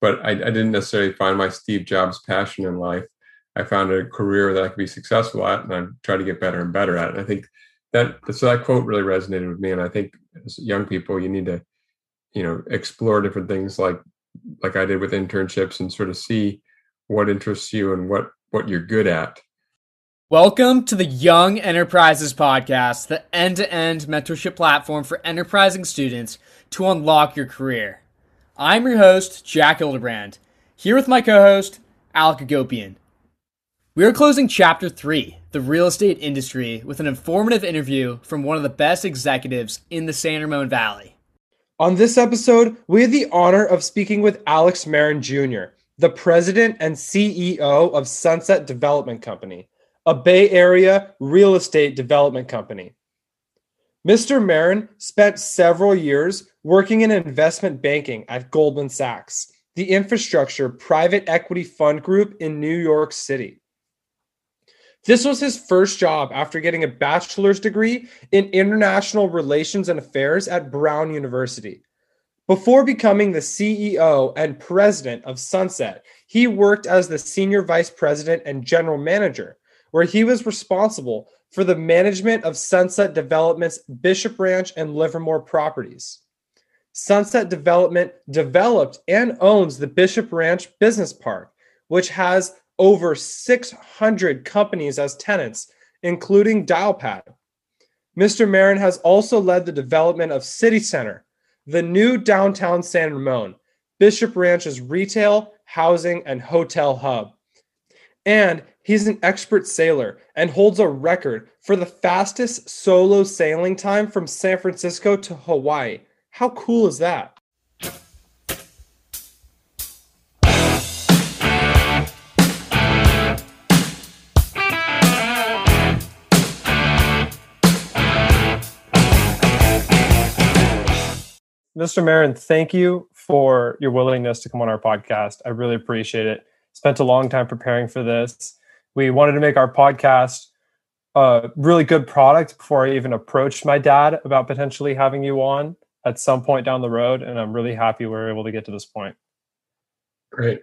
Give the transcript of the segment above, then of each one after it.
but I, I didn't necessarily find my Steve Jobs passion in life. I found a career that I could be successful at, and I try to get better and better at. And I think that so that quote really resonated with me. And I think as young people, you need to, you know, explore different things like like I did with internships and sort of see what interests you and what what you're good at. Welcome to the Young Enterprises Podcast, the end to end mentorship platform for enterprising students to unlock your career. I'm your host, Jack Hildebrand, here with my co host, Alec Agopian. We are closing Chapter 3, the real estate industry, with an informative interview from one of the best executives in the San Ramon Valley. On this episode, we have the honor of speaking with Alex Mehran Jr., the president and CEO of Sunset Development Company, a Bay Area real estate development company. Mr. Mehran spent several years working in investment banking at Goldman Sachs, the infrastructure private equity fund group in New York City. This was his first job after getting a bachelor's degree in international relations and affairs at Brown University. Before becoming the CEO and president of Sunset, he worked as the senior vice president and general manager, where he was responsible for the management of Sunset Development's Bishop Ranch and Livermore properties. Sunset Development developed and owns the Bishop Ranch Business Park, which has over 600 companies as tenants, including Dialpad. Mr. Mehran has also led the development of City Center, the new downtown San Ramon, Bishop Ranch's retail, housing, and hotel hub. And he's an expert sailor and holds a record for the fastest solo sailing time from San Francisco to Hawaii. How cool is that? Mr. Mehran, thank you for your willingness to come on our podcast. I really appreciate it. Spent a long time preparing for this. We wanted to make our podcast a really good product before I even approached my dad about potentially having you on at some point down the road. And I'm really happy we are able to get to this point. Great.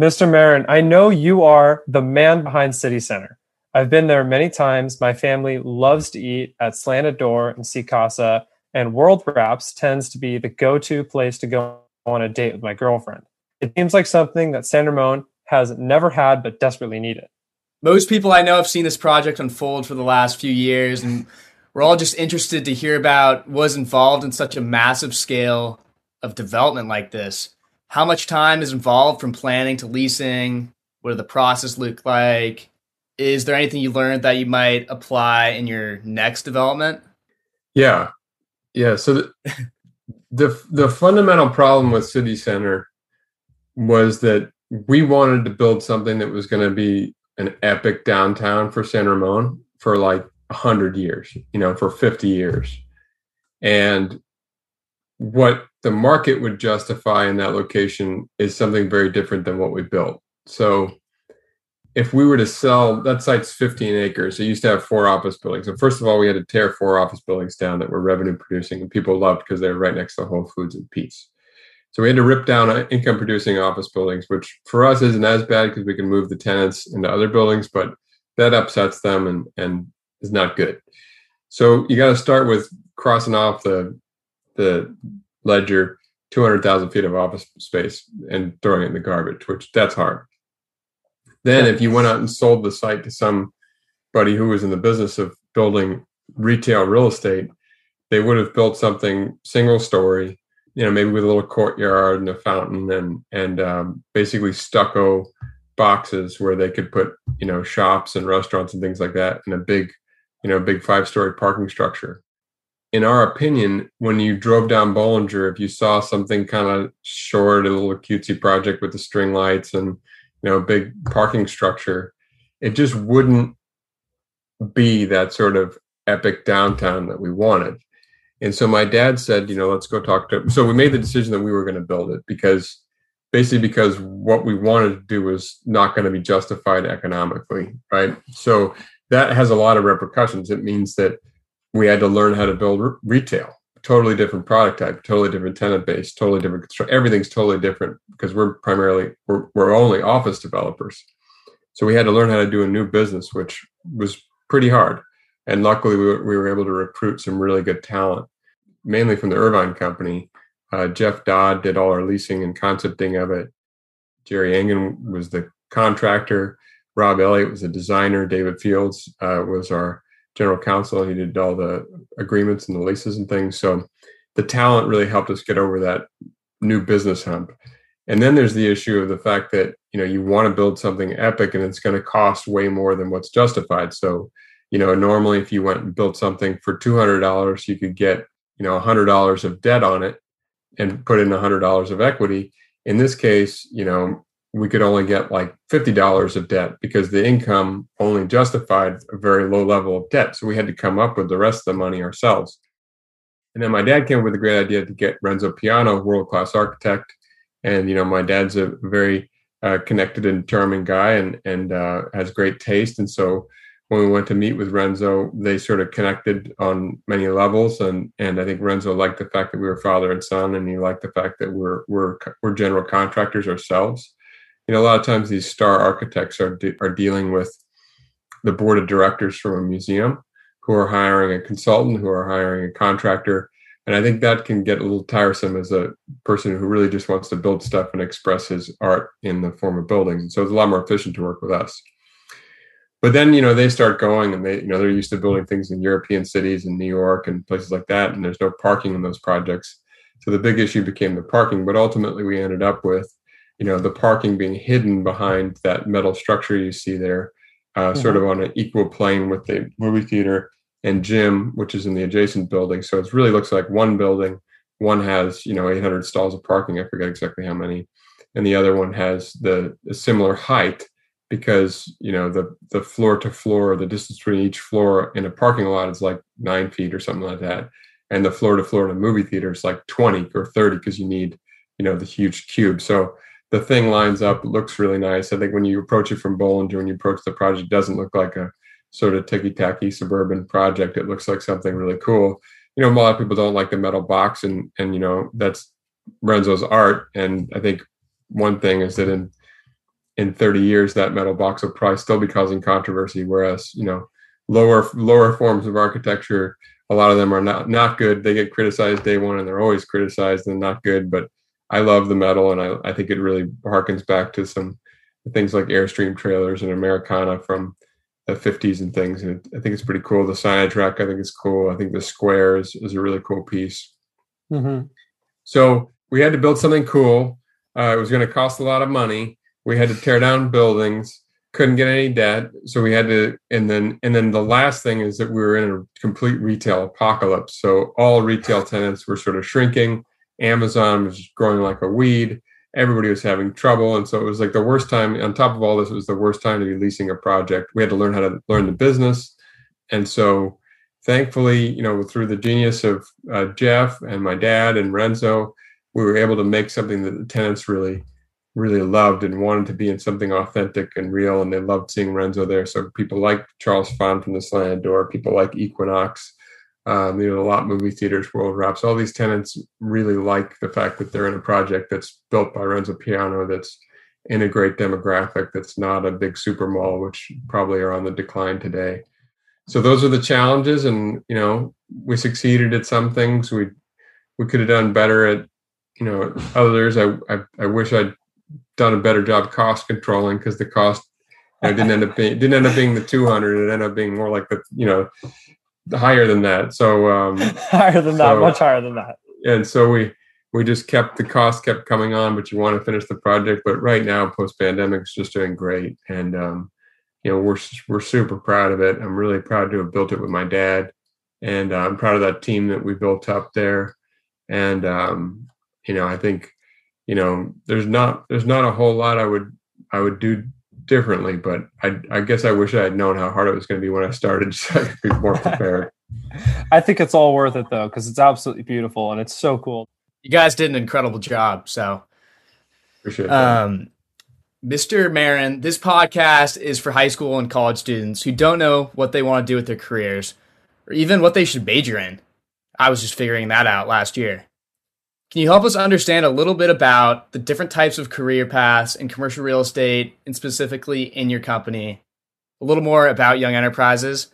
Mr. Mehran, I know you are the man behind City Center. I've been there many times. My family loves to eat at Slanted Door and Sea Casa and World Wraps tends to be the go-to place to go on a date with my girlfriend. It seems like something that San Ramon has never had but desperately needed. Most people I know have seen this project unfold for the last few years, and we're all just interested to hear about was involved in such a massive scale of development like this. How much time is involved from planning to leasing? What did the process look like? Is there anything you learned that you might apply in your next development? Yeah, yeah. So the, the the fundamental problem with City Center was that we wanted to build something that was going to be an epic downtown for San Ramon for like a hundred years, you know, for fifty years, and what the market would justify in that location is something very different than what we built. So if we were to sell that site's 15 acres, it used to have four office buildings. So first of all, we had to tear four office buildings down that were revenue producing, and people loved because they were right next to Whole Foods and Pete's. So we had to rip down uh, income producing office buildings, which for us isn't as bad because we can move the tenants into other buildings, but that upsets them and and is not good. So you got to start with crossing off the the ledger 200,000 feet of office space and throwing it in the garbage, which that's hard. Then, if you went out and sold the site to somebody who was in the business of building retail real estate, they would have built something single story, you know, maybe with a little courtyard and a fountain and and um, basically stucco boxes where they could put you know shops and restaurants and things like that, and a big, you know, big five story parking structure. In our opinion, when you drove down Bollinger, if you saw something kind of short, a little cutesy project with the string lights and you know, big parking structure, it just wouldn't be that sort of epic downtown that we wanted. And so my dad said, you know, let's go talk to. So we made the decision that we were going to build it because basically because what we wanted to do was not going to be justified economically, right? So that has a lot of repercussions. It means that we had to learn how to build re- retail totally different product type, totally different tenant base, totally different. Everything's totally different because we're primarily we're, we're only office developers. So we had to learn how to do a new business, which was pretty hard. And luckily, we were, we were able to recruit some really good talent, mainly from the Irvine company. Uh, Jeff Dodd did all our leasing and concepting of it. Jerry Engen was the contractor. Rob Elliott was a designer. David Fields uh, was our general counsel. He did all the agreements and the leases and things. So the talent really helped us get over that new business hump. And then there's the issue of the fact that you know you want to build something epic and it's going to cost way more than what's justified. So you know normally if you went and built something for two hundred dollars, you could get you know hundred dollars of debt on it and put in hundred dollars of equity. In this case, you know we could only get like $50 of debt because the income only justified a very low level of debt. So we had to come up with the rest of the money ourselves. And then my dad came up with a great idea to get Renzo Piano, world class architect. And, you know, my dad's a very uh, connected and charming guy and, and uh, has great taste. And so when we went to meet with Renzo, they sort of connected on many levels. And, and I think Renzo liked the fact that we were father and son, and he liked the fact that we're, we're, we're general contractors ourselves you know a lot of times these star architects are de- are dealing with the board of directors from a museum who are hiring a consultant who are hiring a contractor. And i think that can get a little tiresome as a person who really just wants to build stuff and express his art in the form of buildings. And so it's a lot more efficient to work with us. But then you know they start going and they you know they're used to building things in european cities and new york and places like that and there's no parking in those projects. So the big issue became the parking but ultimately we ended up with you know the parking being hidden behind that metal structure you see there uh, mm-hmm. sort of on an equal plane with the movie theater and gym which is in the adjacent building. So it really looks like one building. One has you know 800 stalls of parking. I forget exactly how many. And the other one has the similar height because you know the the floor to floor the distance between each floor in a parking lot is like nine feet or something like that. And the floor to floor in a movie theater is like 20 or 30 because you need you know the huge cube. So the thing lines up, looks really nice. I think when you approach it from Bollinger, when you approach the project, it doesn't look like a sort of ticky tacky suburban project. It looks like something really cool. You know, a lot of people don't like the metal box, and and you know that's Renzo's art. And I think one thing is that in in 30 years, that metal box will probably still be causing controversy. Whereas you know lower lower forms of architecture, a lot of them are not not good. They get criticized day one, and they're always criticized and not good. But I love the metal, and I, I think it really harkens back to some things like Airstream trailers and Americana from the 50s and things. And I think it's pretty cool. The signage rack, I think is cool. I think the square is, is a really cool piece. Mm-hmm. So we had to build something cool. Uh, it was going to cost a lot of money. We had to tear down buildings. Couldn't get any debt, so we had to. And then, and then the last thing is that we were in a complete retail apocalypse. So all retail tenants were sort of shrinking Amazon was growing like a weed. Everybody was having trouble. And so it was like the worst time. On top of all this, it was the worst time to be leasing a project. We had to learn how to learn the business. And so thankfully, you know, through the genius of uh, Jeff and my dad and Renzo, we were able to make something that the tenants really, really loved and wanted to be in something authentic and real. And they loved seeing Renzo there. So people like Charles Phan from the Slanted Door, people like Equinox, um, you know, a lot of movie theaters, World Wraps, all these tenants really like the fact that they're in a project that's built by Renzo Piano, that's in a great demographic, that's not a big super mall, which probably are on the decline today. So those are the challenges, and you know, we succeeded at some things. We we could have done better at you know others. I I, I wish I'd done a better job cost controlling because the cost you know, didn't end up being didn't end up being the 200 it ended up being more like the you know higher than that. So um, higher than that, much higher than that. And so we we just kept the cost kept coming on, but you want to finish the project. But right now, post pandemic, it's just doing great, and um, you know we're we're super proud of it. I'm really proud to have built it with my dad, and uh, I'm proud of that team that we built up there. And um, you know, I think you know there's not there's not a whole lot I would I would do differently, but I, I guess I wish I had known how hard it was going to be when I started, so I could be more prepared. I think it's all worth it though, because it's absolutely beautiful and it's so cool. You guys did an incredible job. So appreciate that. Um, Mr. Mehran, this podcast is for high school and college students who don't know what they want to do with their careers or even what they should major in. I was just figuring that out last year. Can you help us understand a little bit about the different types of career paths in commercial real estate and specifically in your company? A little more about Young Enterprises.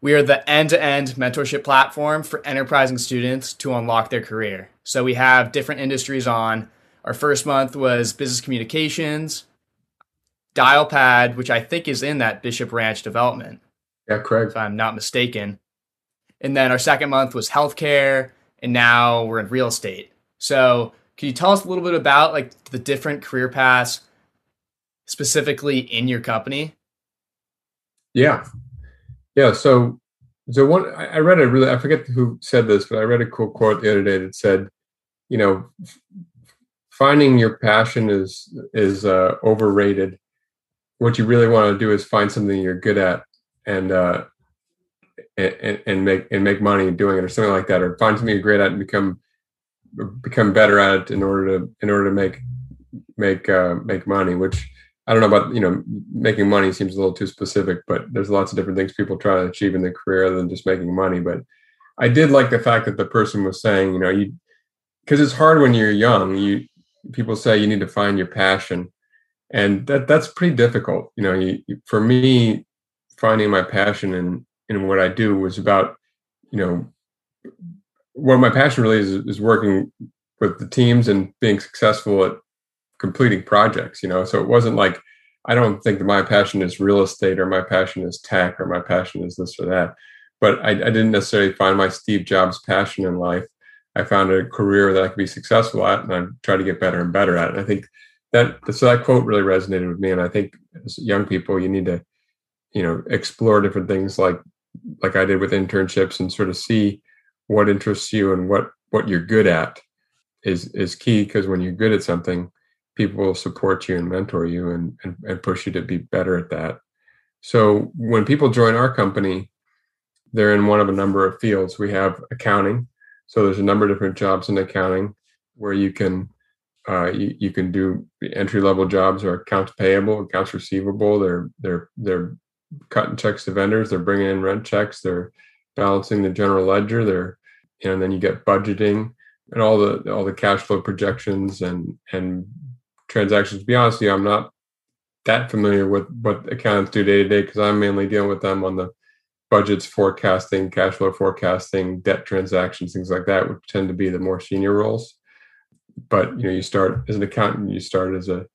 We are the end to end mentorship platform for enterprising students to unlock their career. So we have different industries on. Our first month was business communications, Dialpad, which I think is in that Bishop Ranch development. Yeah, correct. If I'm not mistaken. And then our second month was healthcare, and now we're in real estate. So, can you tell us a little bit about like the different career paths specifically in your company? Yeah, yeah. So, so one I read a really I forget who said this, but I read a cool quote the other day that said, you know, finding your passion is is uh, overrated. What you really want to do is find something you're good at and uh, and, and make and make money doing it or something like that, or find something you're great at and become become better at it in order to in order to make make uh, make money. Which I don't know about you know making money seems a little too specific, but there's lots of different things people try to achieve in their career other than just making money. But I did like the fact that the person was saying, you know, you because it's hard when you're young. You people say you need to find your passion, and that that's pretty difficult. You know, you, for me, finding my passion in in what I do was about, you know, what my passion really is is working with the teams and being successful at completing projects you know? So it wasn't like i don't think that my passion is real estate or my passion is tech or my passion is this or that but i, I didn't necessarily find my steve jobs passion in life. I found a career that i could be successful at and i try to get better and better at and i think that so that quote really resonated with me. And i think as young people you need to you know explore different things like like i did with internships and sort of see what interests you and what what you're good at is is key because when you're good at something people will support you and mentor you and, and, and push you to be better at that. So when people join our company they're in one of a number of fields. We have accounting. So there's a number of different jobs in accounting where you can uh, you, you can do entry level jobs or accounts payable accounts receivable. They're they're they're cutting checks to vendors. They're bringing in rent checks. They're balancing the general ledger there and then you get budgeting and all the all the cash flow projections and and transactions. To be honest with you i'm not that familiar with what accountants do day to day because i'm mainly dealing with them on the budgets forecasting cash flow forecasting debt transactions things like that which tend to be the more senior roles. But you know you start as an accountant you start as a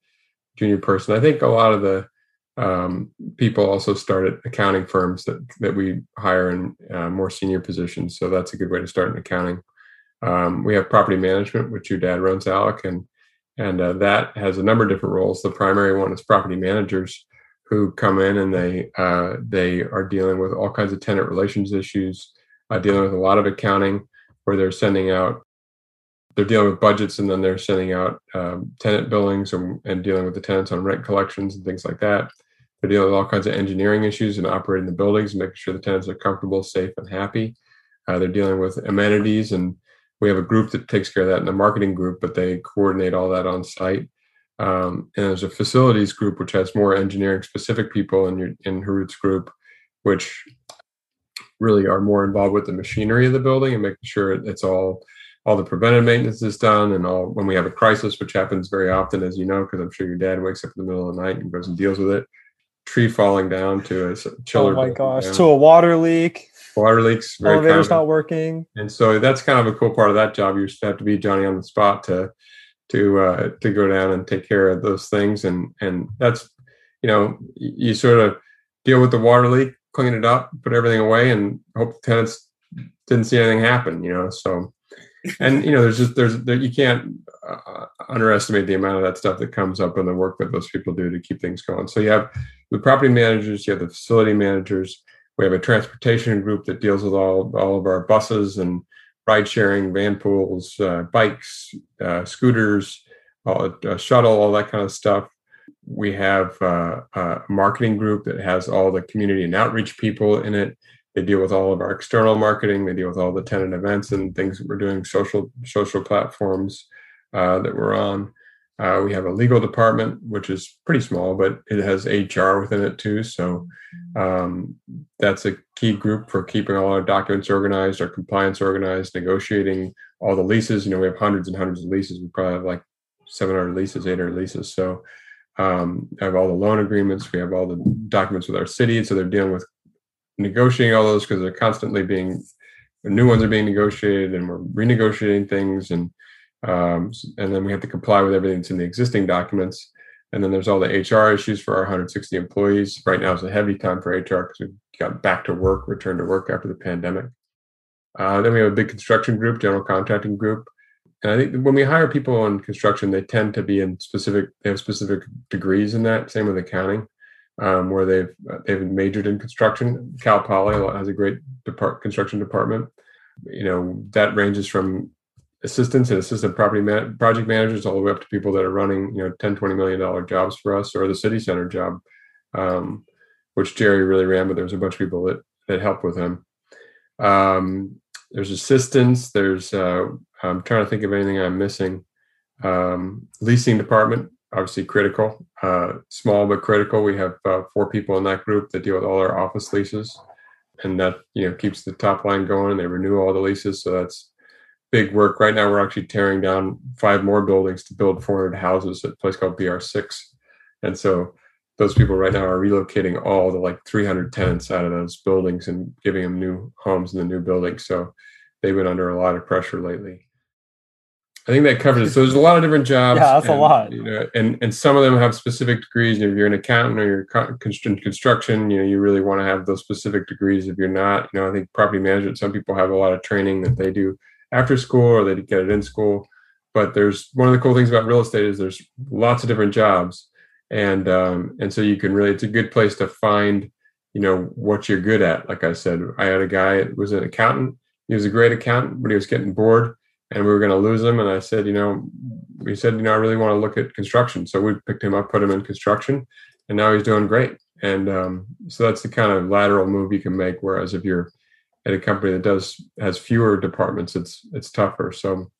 junior person. I think a lot of the um, people also started accounting firms that that we hire in uh, more senior positions. So that's a good way to start in accounting. Um, we have property management, which your dad runs, Alec, and and uh, that has a number of different roles. The primary one is property managers who come in and they uh, they are dealing with all kinds of tenant relations issues, uh, dealing with a lot of accounting, where they're sending out they're dealing with budgets and then they're sending out um, tenant billings and, and, dealing with the tenants on rent collections and things like that. They're dealing with all kinds of engineering issues and operating the buildings, making sure the tenants are comfortable, safe, and happy. Uh, they're dealing with amenities, and we have a group that takes care of that in the marketing group, but they coordinate all that on site. Um, and there's a facilities group which has more engineering specific people in your in Harut's group, which really are more involved with the machinery of the building and making sure it's all all the preventive maintenance is done and all when we have a crisis which happens very often as you know because i'm sure your dad wakes up in the middle of the night and goes and deals with it tree falling down to a chiller oh my gosh down. to a water leak. Water leaks very elevator's common. not working. And so that's kind of a cool part of that job. You just have to be johnny on the spot to to uh, to go down and take care of those things. And and that's you know you sort of deal with the water leak clean it up put everything away and hope the tenants didn't see anything happen you know so and you know there's just there's there, you can't uh, underestimate the amount of that stuff that comes up in the work that those people do to keep things going. So you have the property managers you have the facility managers we have a transportation group that deals with all all of our buses and ride sharing van pools uh, bikes uh, scooters uh, shuttle all that kind of stuff. We have uh, a marketing group that has all the community and outreach people in it they deal with all of our external marketing. They deal with all the tenant events and things that we're doing, social social platforms uh, that we're on. Uh, we have a legal department, which is pretty small, but it has HR within it too. So um, that's a key group for keeping all our documents organized, our compliance organized, negotiating all the leases. You know, we have hundreds and hundreds of leases. We probably have like 700 leases, 800 leases. So um, I have all the loan agreements. We have all the documents with our city. So they're dealing with negotiating all those because they're constantly being new ones are being negotiated, and we're renegotiating things, and um, and then we have to comply with everything that's in the existing documents. And then there's all the HR issues for our 160 employees. Right now is a heavy time for HR because we got back to work, returned to work after the pandemic. Uh, then we have a big construction group, general contracting group. And I think when we hire people in construction, they tend to be in specific, they have specific degrees in that. Same with accounting, um, where they've they've majored in construction. Cal Poly has a great depart, construction department. You know that ranges from assistants and assistant property man- project managers all the way up to people that are running you know 10 20 million dollar jobs for us or the city center job um, which jerry really ran but there's a bunch of people that that help with him um, there's assistants there's uh, i'm trying to think of anything i'm missing um, leasing department obviously critical uh, small but critical. We have uh, four people in that group that deal with all our office leases and that you know keeps the top line going. They renew all the leases so that's big work. Right now we're actually tearing down five more buildings to build 400 houses at a place called br6 and so those people right now are relocating all the like 300 tenants out of those buildings and giving them new homes in the new building. so they've been under a lot of pressure lately I think that covers it. So there's a lot of different jobs. Yeah, that's and, a lot. You know, and and some of them have specific degrees. If you're an accountant or you're in construction, you know, you really want to have those specific degrees. If you're not, you know, I think property management. Some people have a lot of training that they do after school or they get it in school. But there's one of the cool things about real estate is there's lots of different jobs, and um, and so you can really it's a good place to find you know what you're good at. Like I said, I had a guy was an accountant. He was a great accountant, but he was getting bored and we were going to lose him. And I said, you know, we said, you know, I really want to look at construction. So we picked him up, put him in construction, and now he's doing great. And um, so that's the kind of lateral move you can make. Whereas if you're at a company that does has fewer departments, it's it's tougher. So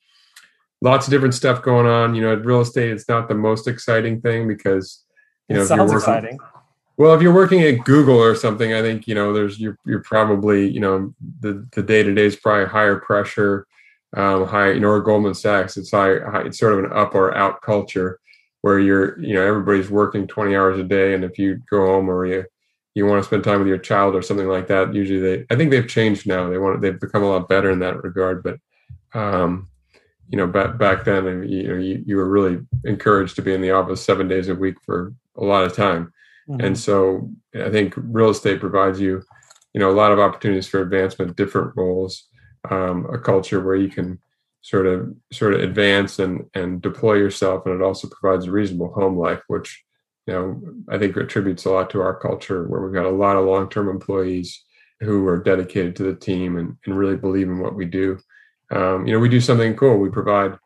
lots of different stuff going on. You know, at real estate, it's not the most exciting thing because you know, it sounds working, exciting. Well, if you're working at Google or something, I think you know there's you're you're probably you know the the day to day is probably higher pressure um, high, you know, or Goldman Sachs, it's high, high, it's sort of an up or out culture where you're, you know, everybody's working 20 hours a day. And if you go home or you, you want to spend time with your child or something like that, usually they, I think they've changed now. They want, they've become a lot better in that regard. But, um, you know, back, back then, you know, you, you were really encouraged to be in the office seven days a week for a lot of time. Mm-hmm. And so I think real estate provides you, you know, a lot of opportunities for advancement, different roles um, a culture where you can sort of sort of advance and and deploy yourself and it also provides a reasonable home life which you know i think attributes a lot to our culture where we've got a lot of long-term employees who are dedicated to the team and, and really believe in what we do. Um, you know we do something cool. We provide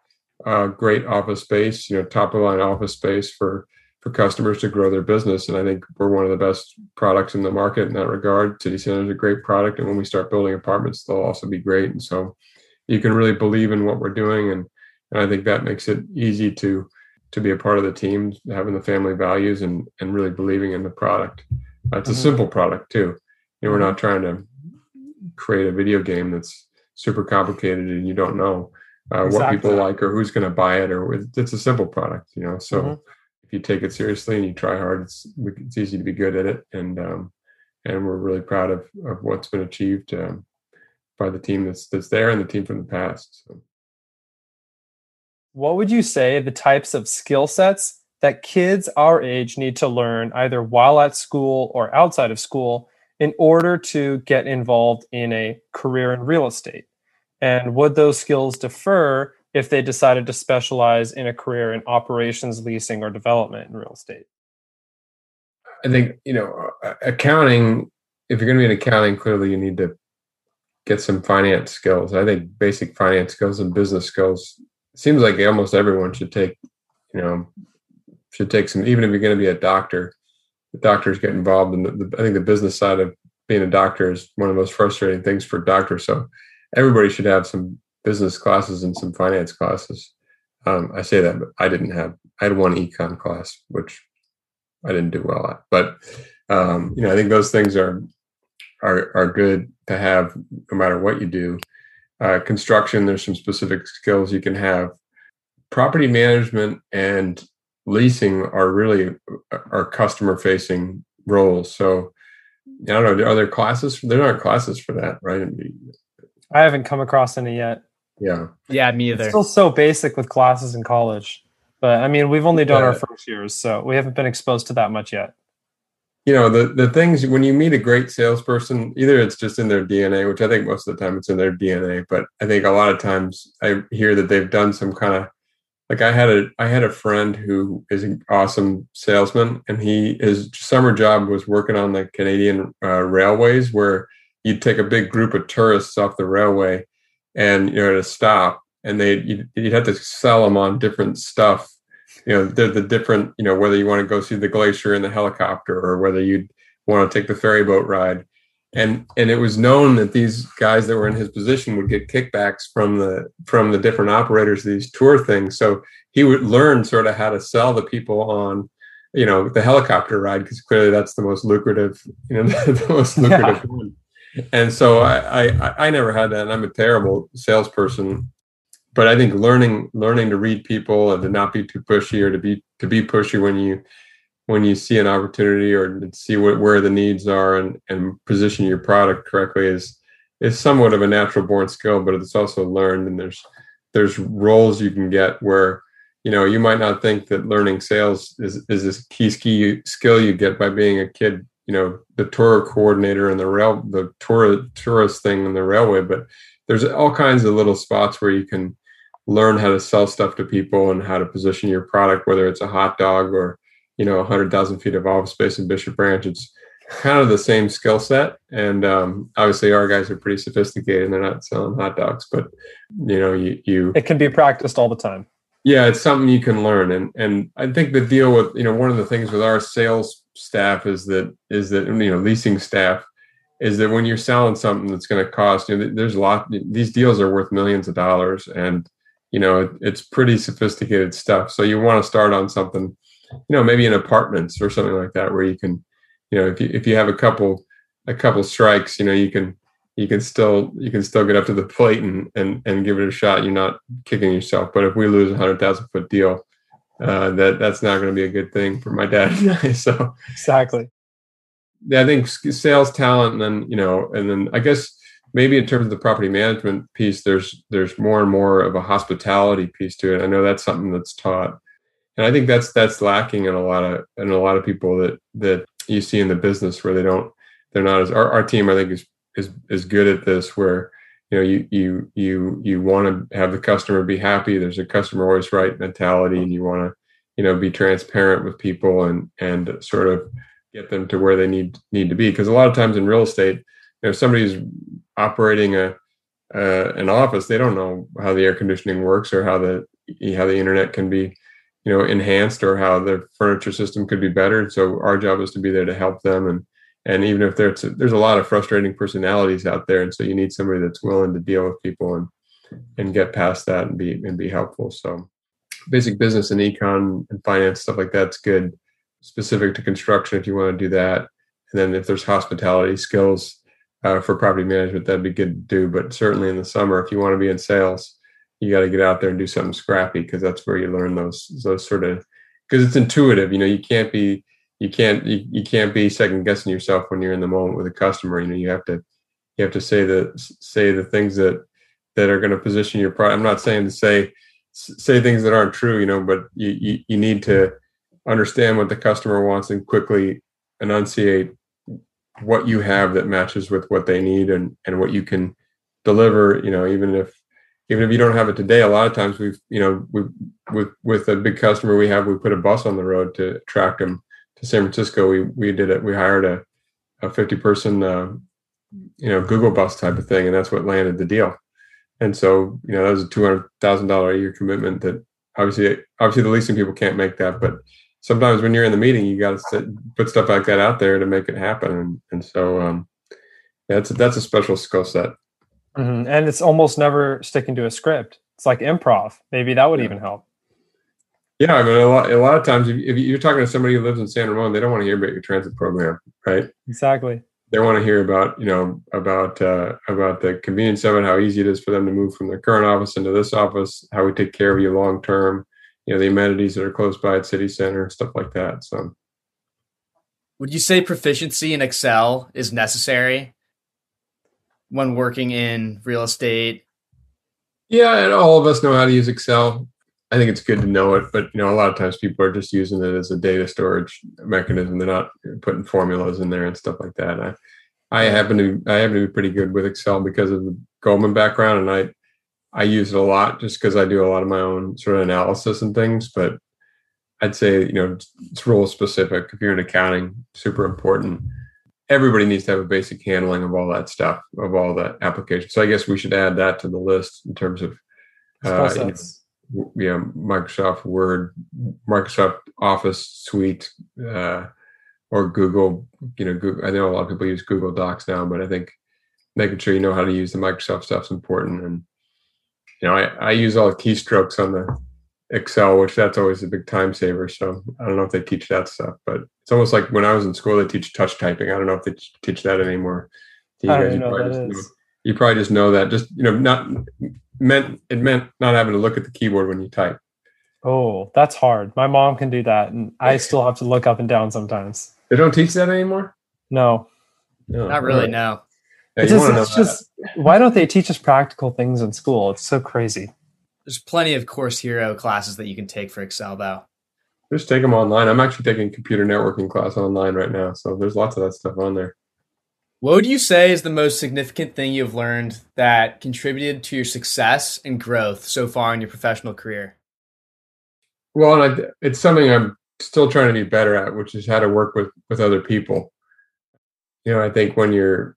uh, great office space you know top of line office space for for customers to grow their business. And I think we're one of the best products in the market in that regard. City Center is a great product. And when we start building apartments, they'll also be great. And so you can really believe in what we're doing. And, and I think that makes it easy to to be a part of the team, having the family values and and really believing in the product. Uh, it's mm-hmm. a simple product too. You know, we're not trying to create a video game that's super complicated and you don't know uh, exactly. what people like or who's going to buy it or it's a simple product, you know. So mm-hmm if you take it seriously and you try hard, it's it's easy to be good at it. And um, and we're really proud of of what's been achieved um, by the team that's that's there and the team from the past. So. What would you say the types of skill sets that kids our age need to learn either while at school or outside of school in order to get involved in a career in real estate? And would those skills differ if they decided to specialize in a career in operations, leasing, or development in real estate? I think, you know, accounting, if you're going to be in accounting, clearly you need to get some finance skills. I think basic finance skills and business skills seems like almost everyone should take, you know, should take some, even if you're going to be a doctor, the doctors get involved in the, the, I think the business side of being a doctor is one of the most frustrating things for doctors. So everybody should have some business classes and some finance classes. Um, I say that, but I didn't have. I had one econ class, which I didn't do well at. But um, you know, I think those things are are are good to have no matter what you do. Uh, construction, there's some specific skills you can have. Property management and leasing are really are customer facing roles. So I don't know. Are there classes? There aren't classes for that, right? I haven't come across any yet. Yeah. Yeah, me either. It's still so basic with classes in college. But I mean, we've only done yeah. our first years, so we haven't been exposed to that much yet. You know, the the things when you meet a great salesperson, either it's just in their DNA, which I think most of the time it's in their DNA, but I think a lot of times I hear that they've done some kind of like I had a I had a friend who is an awesome salesman, and he his summer job was working on the Canadian uh, railways, where you'd take a big group of tourists off the railway, and you know to stop, and they you'd, you'd have to sell them on different stuff. You know, they're the different you know whether you want to go see the glacier in the helicopter or whether you'd want to take the ferry boat ride and and it was known that these guys that were in his position would get kickbacks from the from the different operators of these tour things so he would learn sort of how to sell the people on you know the helicopter ride because clearly that's the most lucrative you know the most lucrative yeah. one and so I, I i never had that and i'm a terrible salesperson but i think learning learning to read people and to not be too pushy or to be to be pushy when you when you see an opportunity or see what, where the needs are and, and position your product correctly is is somewhat of a natural born skill, but it's also learned. And there's there's roles you can get where you know you might not think that learning sales is is this key ski skill you get by being a kid. You know, the tour coordinator and the rail the tour tourist thing and the railway, but there's all kinds of little spots where you can learn how to sell stuff to people and how to position your product, whether it's a hot dog or you know 100,000 feet of office space in Bishop Ranch. It's kind of the same skill set, and um, obviously our guys are pretty sophisticated. and They're not selling hot dogs, but you know you you it can be practiced all the time. Yeah, it's something you can learn, and and I think the deal with you know one of the things with our sales staff is that is that you know leasing staff is that when you're selling something that's going to cost you know there's a lot these deals are worth millions of dollars and you know it, it's pretty sophisticated stuff. So you want to start on something you know maybe in apartments or something like that where you can you know if you if you have a couple a couple strikes you know you can you can still you can still get up to the plate and and, and give it a shot. You're not kicking yourself. But if we lose a hundred thousand foot deal uh, that that's not going to be a good thing for my dad and I. So exactly. Yeah, I think sales talent, and then you know, and then I guess maybe in terms of the property management piece, there's there's more and more of a hospitality piece to it. I know that's something that's taught and I think that's that's lacking in a lot of in a lot of people that that you see in the business where they don't they're not as our, our team I think is is is good at this where you know you you you you want to have the customer be happy. There's a customer always right mentality and you want to you know be transparent with people and and sort of get them to where they need need to be. Because a lot of times in real estate you know somebody's operating a uh, an office they don't know how the air conditioning works or how the how the internet can be you know enhanced or how the furniture system could be better. So our job is to be there to help them and and even if there's a, there's a lot of frustrating personalities out there and so you need somebody that's willing to deal with people and and get past that and be and be helpful. So basic business and econ and finance stuff like that's good. Specific to construction if you want to do that. And then if there's hospitality skills uh, for property management that'd be good to do. But certainly in the summer if you want to be in sales you got to get out there and do something scrappy because that's where you learn those those sort of because it's intuitive you know you can't be you can't you, you can't be second guessing yourself when you're in the moment with a customer. You know you have to you have to say the say the things that that are going to position your product i'm not saying to say say things that aren't true you know but you, you you need to understand what the customer wants and quickly enunciate what you have that matches with what they need and and what you can deliver you know even if even if you don't have it today, a lot of times we've, you know, we with with a big customer we have, we put a bus on the road to attract them to San Francisco. We we did it. We hired a a fifty person, uh, you know, Google bus type of thing, and that's what landed the deal. And so, you know, that was a two hundred thousand dollar a year commitment. That obviously, obviously, the leasing people can't make that, but sometimes when you're in the meeting, you got to put stuff like that out there to make it happen. And and so, um, yeah, that's that's a special skill set. Mm-hmm. And it's almost never sticking to a script. It's like improv. Maybe that would yeah. even help. Yeah, I mean, a lot, a lot of times, if, if you're talking to somebody who lives in San Ramon, they don't want to hear about your transit program, right? Exactly. They want to hear about, you know, about uh, about the convenience of it, how easy it is for them to move from their current office into this office, how we take care of you long term, you know, the amenities that are close by at City Center, stuff like that. So, would you say proficiency in Excel is necessary when working in real estate? Yeah, and all of us know how to use Excel. I think it's good to know it, but you know, a lot of times people are just using it as a data storage mechanism. They're not putting formulas in there and stuff like that. I, I happen to I happen to be pretty good with Excel because of the Goldman background, and I I use it a lot just because I do a lot of my own sort of analysis and things. But I'd say you know it's role specific. If you're in accounting, super important. Everybody needs to have a basic handling of all that stuff, of all the applications. So I guess we should add that to the list in terms of uh, you know, yeah, Microsoft Word, Microsoft Office Suite, uh, or Google. You know, Google, I know a lot of people use Google Docs now, but I think making sure you know how to use the Microsoft stuff is important. And you know, I, I use all the keystrokes on the Excel, which that's always a big time saver. So I don't know if they teach that stuff, but it's almost like when I was in school, they teach touch typing. I don't know if they teach that anymore. You, I don't know. Know, you probably just know that. Just you know, not meant it meant not having to look at the keyboard when you type. Oh, that's hard. My mom can do that, and I still have to look up and down sometimes. They don't teach that anymore. No, no not really. Right. No. Yeah, it's just, it's just why don't they teach us practical things in school? It's so crazy. There's plenty of Coursera classes that you can take for Excel, though. Just take them online. I'm actually taking computer networking class online right now, so there's lots of that stuff on there. What would you say is the most significant thing you've learned that contributed to your success and growth so far in your professional career? Well, it's something I'm still trying to be better at, which is how to work with with other people. You know, I think when you're,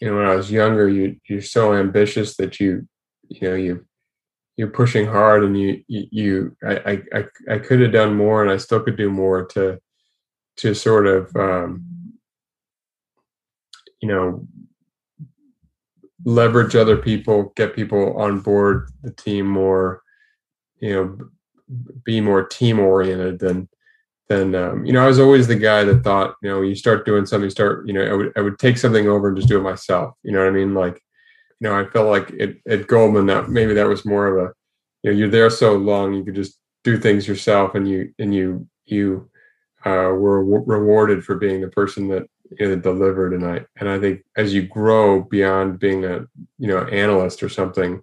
you know, when I was younger, you you're so ambitious that you, you know, you you're pushing hard, and you you, you I, I I could have done more, and I still could do more to to sort of um, you know leverage other people get people on board the team more you know be more team oriented than than um, you know i was always the guy that thought you know you start doing something start you know I would, I would take something over and just do it myself. You know what i mean? Like you know i felt like it, at goldman that maybe that was more of a you know you're there so long you could just do things yourself and you and you you uh, were rewarded for being the person that you know, deliver tonight. And I think as you grow beyond being a you know analyst or something,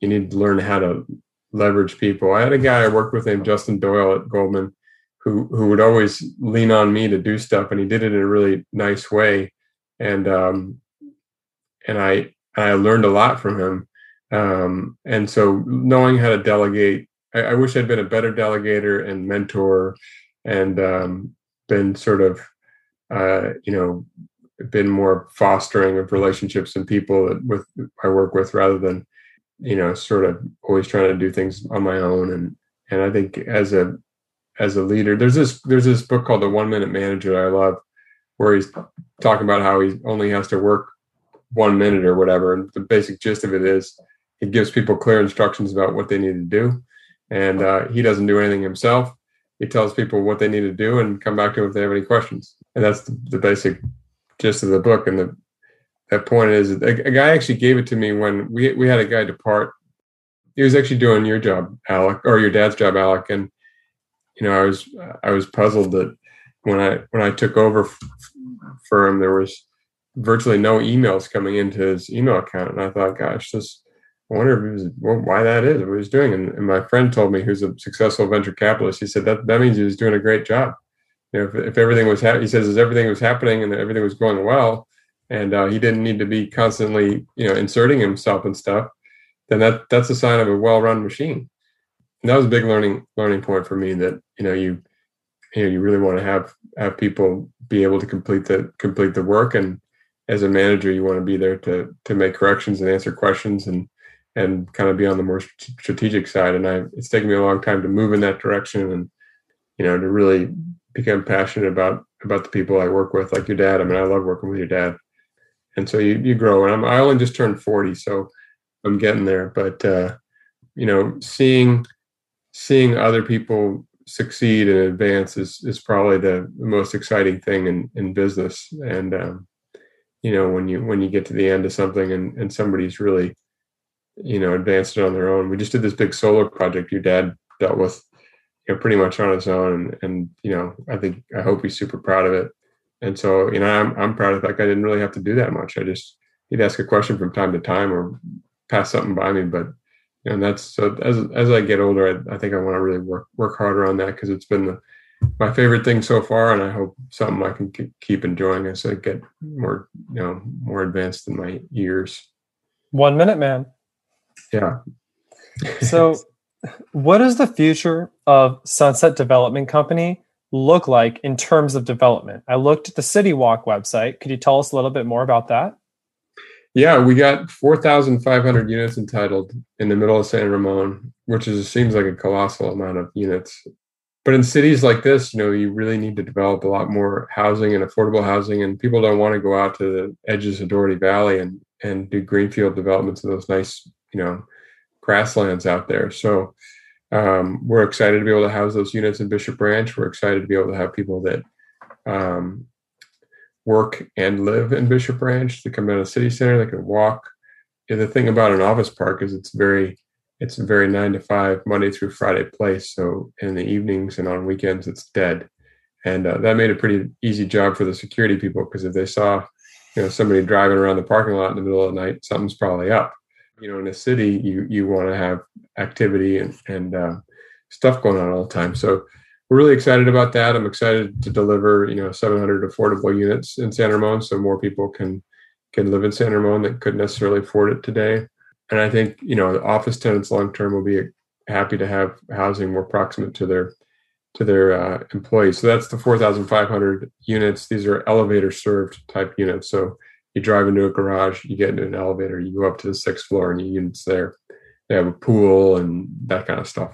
you need to learn how to leverage people. I had a guy I worked with named Justin Doyle at Goldman, who who would always lean on me to do stuff, and he did it in a really nice way. And um, and I I learned a lot from him. Um, and so knowing how to delegate, I, I wish I'd been a better delegator and mentor, and um, been sort of uh, you know, been more fostering of relationships and people that with I work with rather than, you know, sort of always trying to do things on my own. And and I think as a as a leader, there's this there's this book called The One Minute Manager that I love, where he's talking about how he only has to work one minute or whatever. And the basic gist of it is he gives people clear instructions about what they need to do. And uh, he doesn't do anything himself he tells people what they need to do and come back to him if they have any questions. And that's the, the basic gist of the book. And the that point is a, a, guy actually gave it to me when we we had a guy depart. He was actually doing your job, Alec, or your dad's job, Alec. And you know, I was I was puzzled that when I when I took over f- for him, there was virtually no emails coming into his email account, and I thought, gosh, this wonder was well, why that is, what he was doing. And, and, my friend told me who's a successful venture capitalist. He said that that means he was doing a great job. You know, if, if everything was ha- he says as everything was happening and everything was going well, and uh, he didn't need to be constantly you know inserting himself and stuff, then that that's a sign of a well-run machine. And that was a big learning learning point for me that you know you you know you really want to have have people be able to complete the complete the work and as a manager you want to be there to to make corrections and answer questions and and kind of be on the more strategic side. And I, it's taken me a long time to move in that direction and, you know, to really become passionate about, about the people I work with, like your dad. I mean, I love working with your dad. And so you, you grow and I'm, I only just turned 40, so I'm getting there, but, uh, you know, seeing, seeing other people succeed and advance is is probably the, most exciting thing in in business. And um, you know, when you when you get to the end of something and and somebody's really you know advanced it on their own. We just did this big solar project your dad dealt with you know pretty much on his own. And, and you know i think i hope he's super proud of it. And so you know i'm, I'm proud of the fact i didn't really have to do that much. I just he'd ask a question from time to time or pass something by me. But you know that's so as as i get older i, I think i want to really work work harder on that because it's been the, my favorite thing so far. And i hope something i can keep enjoying as i get more you know more advanced in my years. One minute man yeah so what does the future of Sunset Development Company look like in terms of development? I looked at the City Walk website. Could you tell us a little bit more about that? Yeah, we got 4,500 units entitled in the middle of San Ramon, which is seems like a colossal amount of units. But in cities like this, you know, you really need to develop a lot more housing and affordable housing, and people don't want to go out to the edges of Dougherty Valley and and do greenfield developments of those nice, you know, grasslands out there. So um, we're excited to be able to house those units in Bishop Ranch. We're excited to be able to have people that um, work and live in Bishop Ranch to come down to city center. They can walk. And the thing about an office park is it's very it's a very nine to five Monday through Friday place. So in the evenings and on weekends it's dead, and uh, that made a pretty easy job for the security people because if they saw you know somebody driving around the parking lot in the middle of the night, something's probably up you know in a city you you want to have activity and and uh, stuff going on all the time. So we're really excited about that. I'm excited to deliver you know 700 affordable units in san ramon so more people can can live in san ramon that couldn't necessarily afford it today. And i think you know office tenants long term will be happy to have housing more proximate to their to their uh, employees. So that's the 4500 units. These are elevator served type units. So you drive into a garage, you get into an elevator, you go up to the sixth floor, and your units there. They have a pool and that kind of stuff.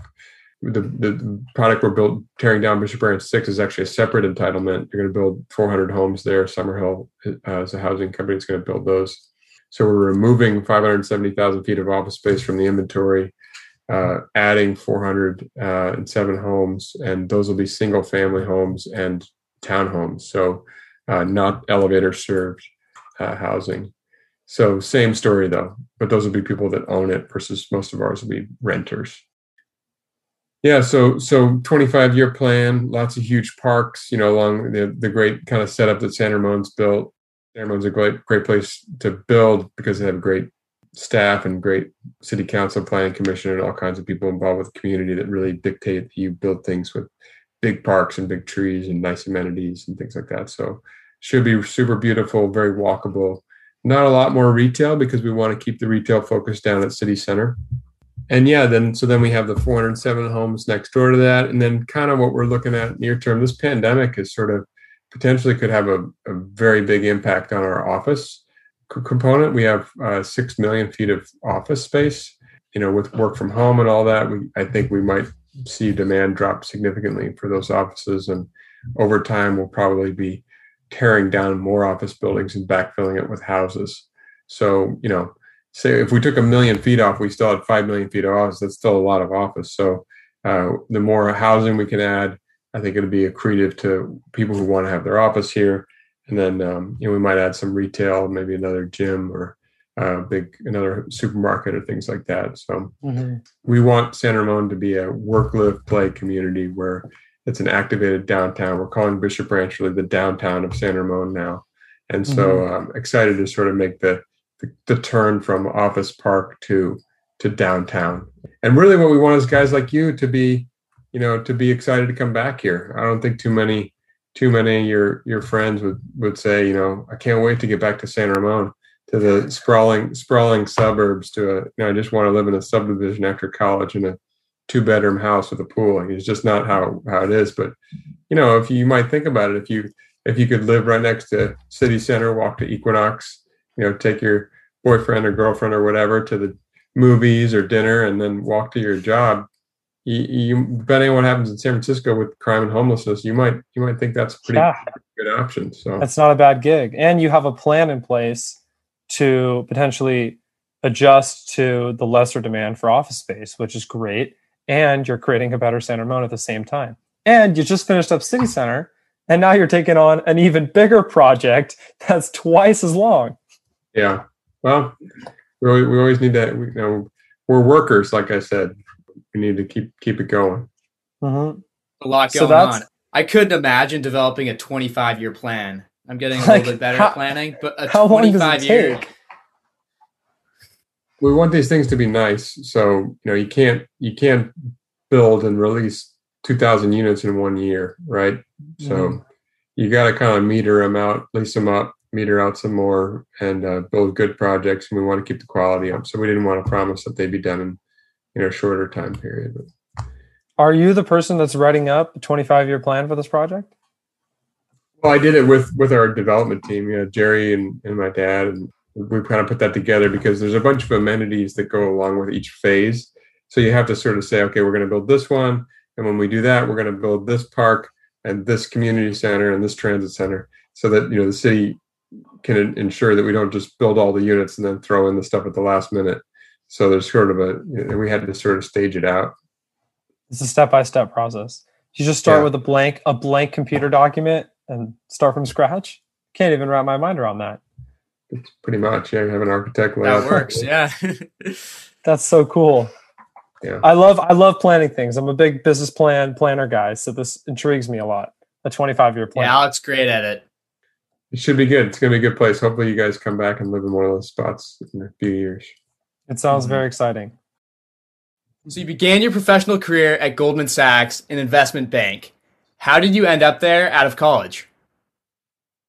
The, the product we're built tearing down Bishop Ranch Six is actually a separate entitlement. You're going to build 400 homes there. Summerhill uh, is a housing company that's going to build those. So we're removing 570,000 feet of office space from the inventory, uh, adding 407 uh, homes, and those will be single family homes and townhomes. So uh, not elevator served uh, housing. So same story though, but those will be people that own it versus most of ours will be renters. Yeah, so so 25 year plan, lots of huge parks, you know, along the the great kind of setup that San Ramon's built. San Ramon's a great great place to build because they have great staff and great city council, planning commission, and all kinds of people involved with the community that really dictate that you build things with big parks and big trees and nice amenities and things like that. So should be super beautiful, very walkable. Not a lot more retail because we want to keep the retail focus down at City Center. And yeah, then so then we have the 407 homes next door to that, and then kind of what we're looking at near term. This pandemic is sort of potentially could have a, a very big impact on our office component. We have uh, six million feet of office space. You know, with work from home and all that, we I think we might see demand drop significantly for those offices, and over time we'll probably be tearing down more office buildings and backfilling it with houses. So, you know, say if we took a million feet off, we still had five million feet of office. That's still a lot of office. So, uh, the more housing we can add, I think it'll be accretive to people who want to have their office here. And then, um, you know, we might add some retail, maybe another gym or uh, big another supermarket or things like that. So, mm-hmm. we want San Ramon to be a work, live, play community where it's an activated downtown. We're calling Bishop Ranch really the downtown of San Ramon now, and so mm-hmm. I'm excited to sort of make the, the, the turn from Office Park to to downtown. And really, what we want is guys like you to be, you know, to be excited to come back here. I don't think too many too many of your your friends would would say, you know, I can't wait to get back to San Ramon to the sprawling sprawling suburbs to a you know I just want to live in a subdivision after college in a two bedroom house with a pool. It's just not how how it is. But you know, if you might think about it, if you if you could live right next to city center, walk to Equinox, you know, take your boyfriend or girlfriend or whatever to the movies or dinner, and then walk to your job. You, you depending on what happens in San Francisco with crime and homelessness, you might you might think that's a pretty yeah. good option. So that's not a bad gig, and you have a plan in place to potentially adjust to the lesser demand for office space, which is great and you're creating a better San Ramon at the same time. And you just finished up City Center, and now you're taking on an even bigger project that's twice as long. Yeah. Well, we, we always need that. We, you know, we're workers, like I said. We need to keep keep it going. Mm-hmm. A lot So going that's- on. I couldn't imagine developing a 25 year plan. I'm getting a Like, little bit better how- at planning, but a How long does 25 year. take? We want these things to be nice, so you know you can't you can't build and release two thousand units in one year, right? So Mhm. you got to kind of meter them out, lease them up, meter out some more, and uh, build good projects. And we want to keep the quality up, so we didn't want to promise that they'd be done in you know a shorter time period. But Are you the person that's writing up a 25 year plan for this project? Well, I did it with with our development team, you know, Jerry and, and my dad, and we kind of put that together because there's a bunch of amenities that go along with each phase. So you have to sort of say, okay, we're going to build this one, and when we do that, we're going to build this park and this community center and this transit center, so that you know the city can ensure that we don't just build all the units and then throw in the stuff at the last minute. So there's sort of a, you know, we had to sort of stage it out. It's a step by step process. You just start Yeah. with a blank a blank computer document and start from scratch. Can't even wrap my mind around that. It's pretty much, yeah, you have an architect. lay That works. Yeah. That's so cool. Yeah. I love I love planning things. I'm a big business plan planner guy, so this intrigues me a lot. A 25 year plan. yeah, Alex, great at it. It should be good. It's going to be a good place. Hopefully, you guys come back and live in one of those spots in a few years. It sounds Mhm. very exciting. So you began your professional career at Goldman Sachs, an investment bank. How did you end up there out of college?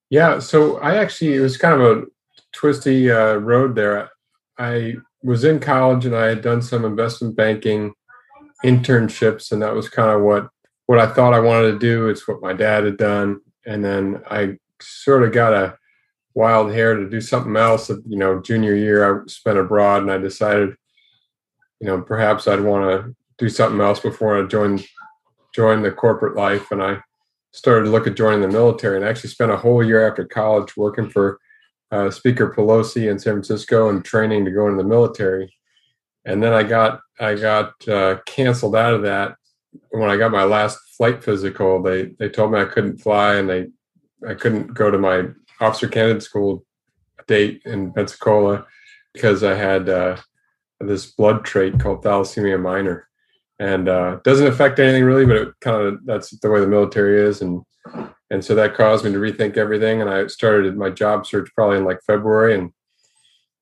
Yeah. So I actually, it was kind of a twisty uh, road there. I was in college and I had done some investment banking internships, and that was kind of what what I thought I wanted to do. It's what my dad had done, and then I sort of got a wild hair to do something else. You know, junior year I spent abroad, and I decided, you know, perhaps I'd want to do something else before I joined joined the corporate life, and I started to look at joining the military, and I actually spent a whole year after college working for uh, Speaker Pelosi in San Francisco and training to go into the military. And then I got I got uh, canceled out of that when I got my last flight physical. They they told me I couldn't fly, and they I couldn't go to my officer candidate school date in Pensacola because I had uh, this blood trait called thalassemia minor, and uh, doesn't affect anything really, but it kind of that's the way the military is, and and so that caused me to rethink everything. And I started my job search probably in like February, and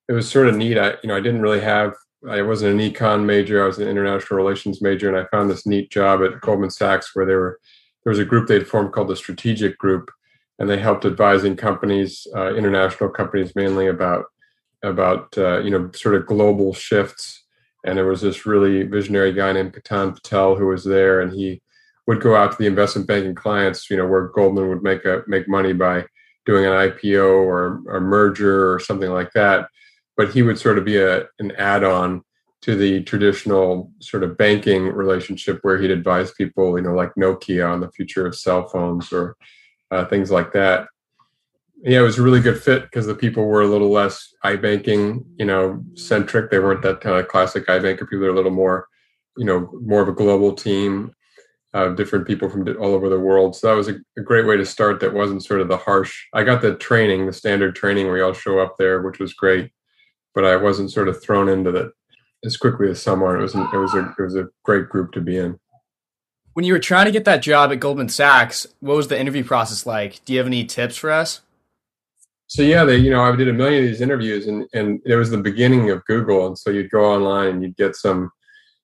it was sort of neat. I you know I didn't really have I wasn't an econ major. I was an international relations major, and I found this neat job at Goldman Sachs where they were there was a group they'd formed called the Strategic Group, and they helped advising companies, uh, international companies mainly about about uh, you know sort of global shifts. And there was this really visionary guy named Ketan Patel who was there, and he would go out to the investment banking clients, you know, where Goldman would make a make money by doing an IPO or a merger or something like that. But he would sort of be a an add-on to the traditional sort of banking relationship where he'd advise people, you know, like Nokia on the future of cell phones or uh, things like that. Yeah, it was a really good fit because the people were a little less iBanking, you know, centric. They weren't that kind of classic iBanker people. They're a little more, you know, more of a global team of different people from all over the world. So that was a, a great way to start. That wasn't sort of the harsh. I got the training, the standard training where you all show up there, which was great, but I wasn't sort of thrown into that as quickly as someone. It was an, it was a it was a great group to be in. When you were trying to get that job at Goldman Sachs, what was the interview process like? Do you have any tips for us? So yeah, they you know I did a million of these interviews, and and it was the beginning of Google, and so you'd go online and you'd get some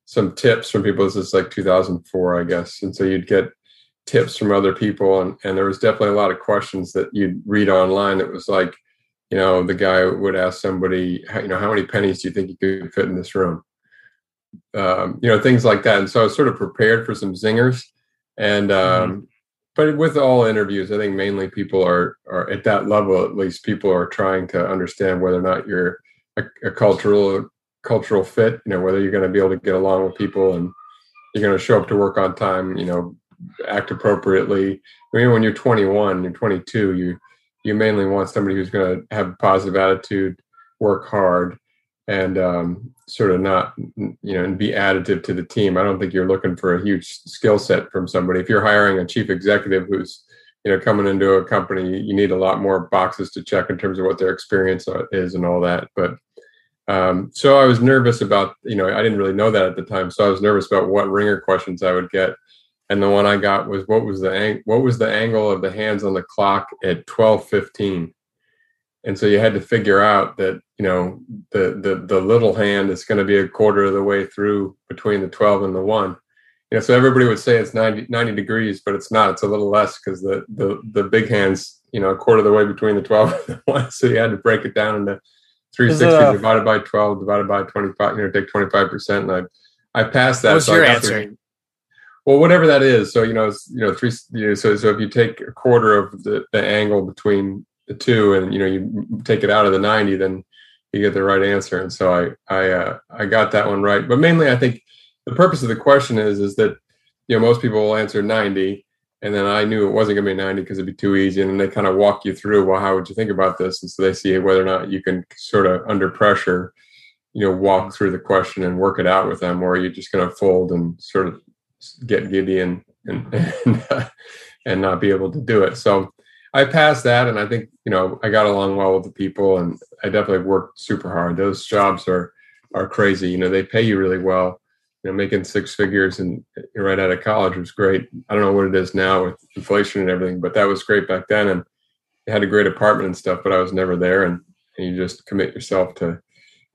some tips from people. This is like 2004, I guess, and so you'd get tips from other people, and and there was definitely a lot of questions that you'd read online. It was like, you know, the guy would ask somebody, how- you know, how many pennies do you think you could fit in this room? Um, you know, things like that, and so I was sort of prepared for some zingers, and um, but with all interviews, I think mainly people are are at that level. At least people are trying to understand whether or not you're a, a cultural cultural fit. You know, whether you're going to be able to get along with people and you're going to show up to work on time. You know, act appropriately. I mean, when you're 21, you're 22, you you mainly want somebody who's going to have a positive attitude, work hard, and um, sort of not you know and be additive to the team. I don't think you're looking for a huge skill set from somebody. If you're hiring a chief executive who's you know coming into a company, you need a lot more boxes to check in terms of what their experience is and all that. But um, so I was nervous about you know I didn't really know that at the time, so I was nervous about what ringer questions I would get. And the one I got was what was the ang- what was the angle of the hands on the clock at twelve fifteen? And so you had to figure out that you know the the the little hand is going to be a quarter of the way through between the 12 and the 1 you know so everybody would say it's 90, 90 degrees but it's not. It's a little less because the the the big hands you know a quarter of the way between the 12 and the 1 so you had to break it down into 360 divided by 12 divided by 25 you know take 25 percent and i i passed that What's so your answer? the- well whatever that is so you know it's you know three you know, so so if you take a quarter of the, the angle between the two and you know you take it out of the 90 then you get the right answer and so i i uh, i got that one right but mainly i think the purpose of the question is is that you know most people will answer 90 and then i knew it wasn't going to be 90 because it'd be too easy and then they kind of walk you through well how would you think about this and so they see whether or not you can sort of under pressure you know walk through the question and work it out with them or you're just going to fold and sort of get giddy and and and, uh, and not be able to do it so I passed that, and I think you know I got along well with the people, and I definitely worked super hard. Those jobs are are crazy. You know, they pay you really well. Know, making six figures and uh, right out of college was great. I don't know what it is now with inflation and everything, but that was great back then. And I had a great apartment and stuff, but I was never there. And, and you just commit yourself to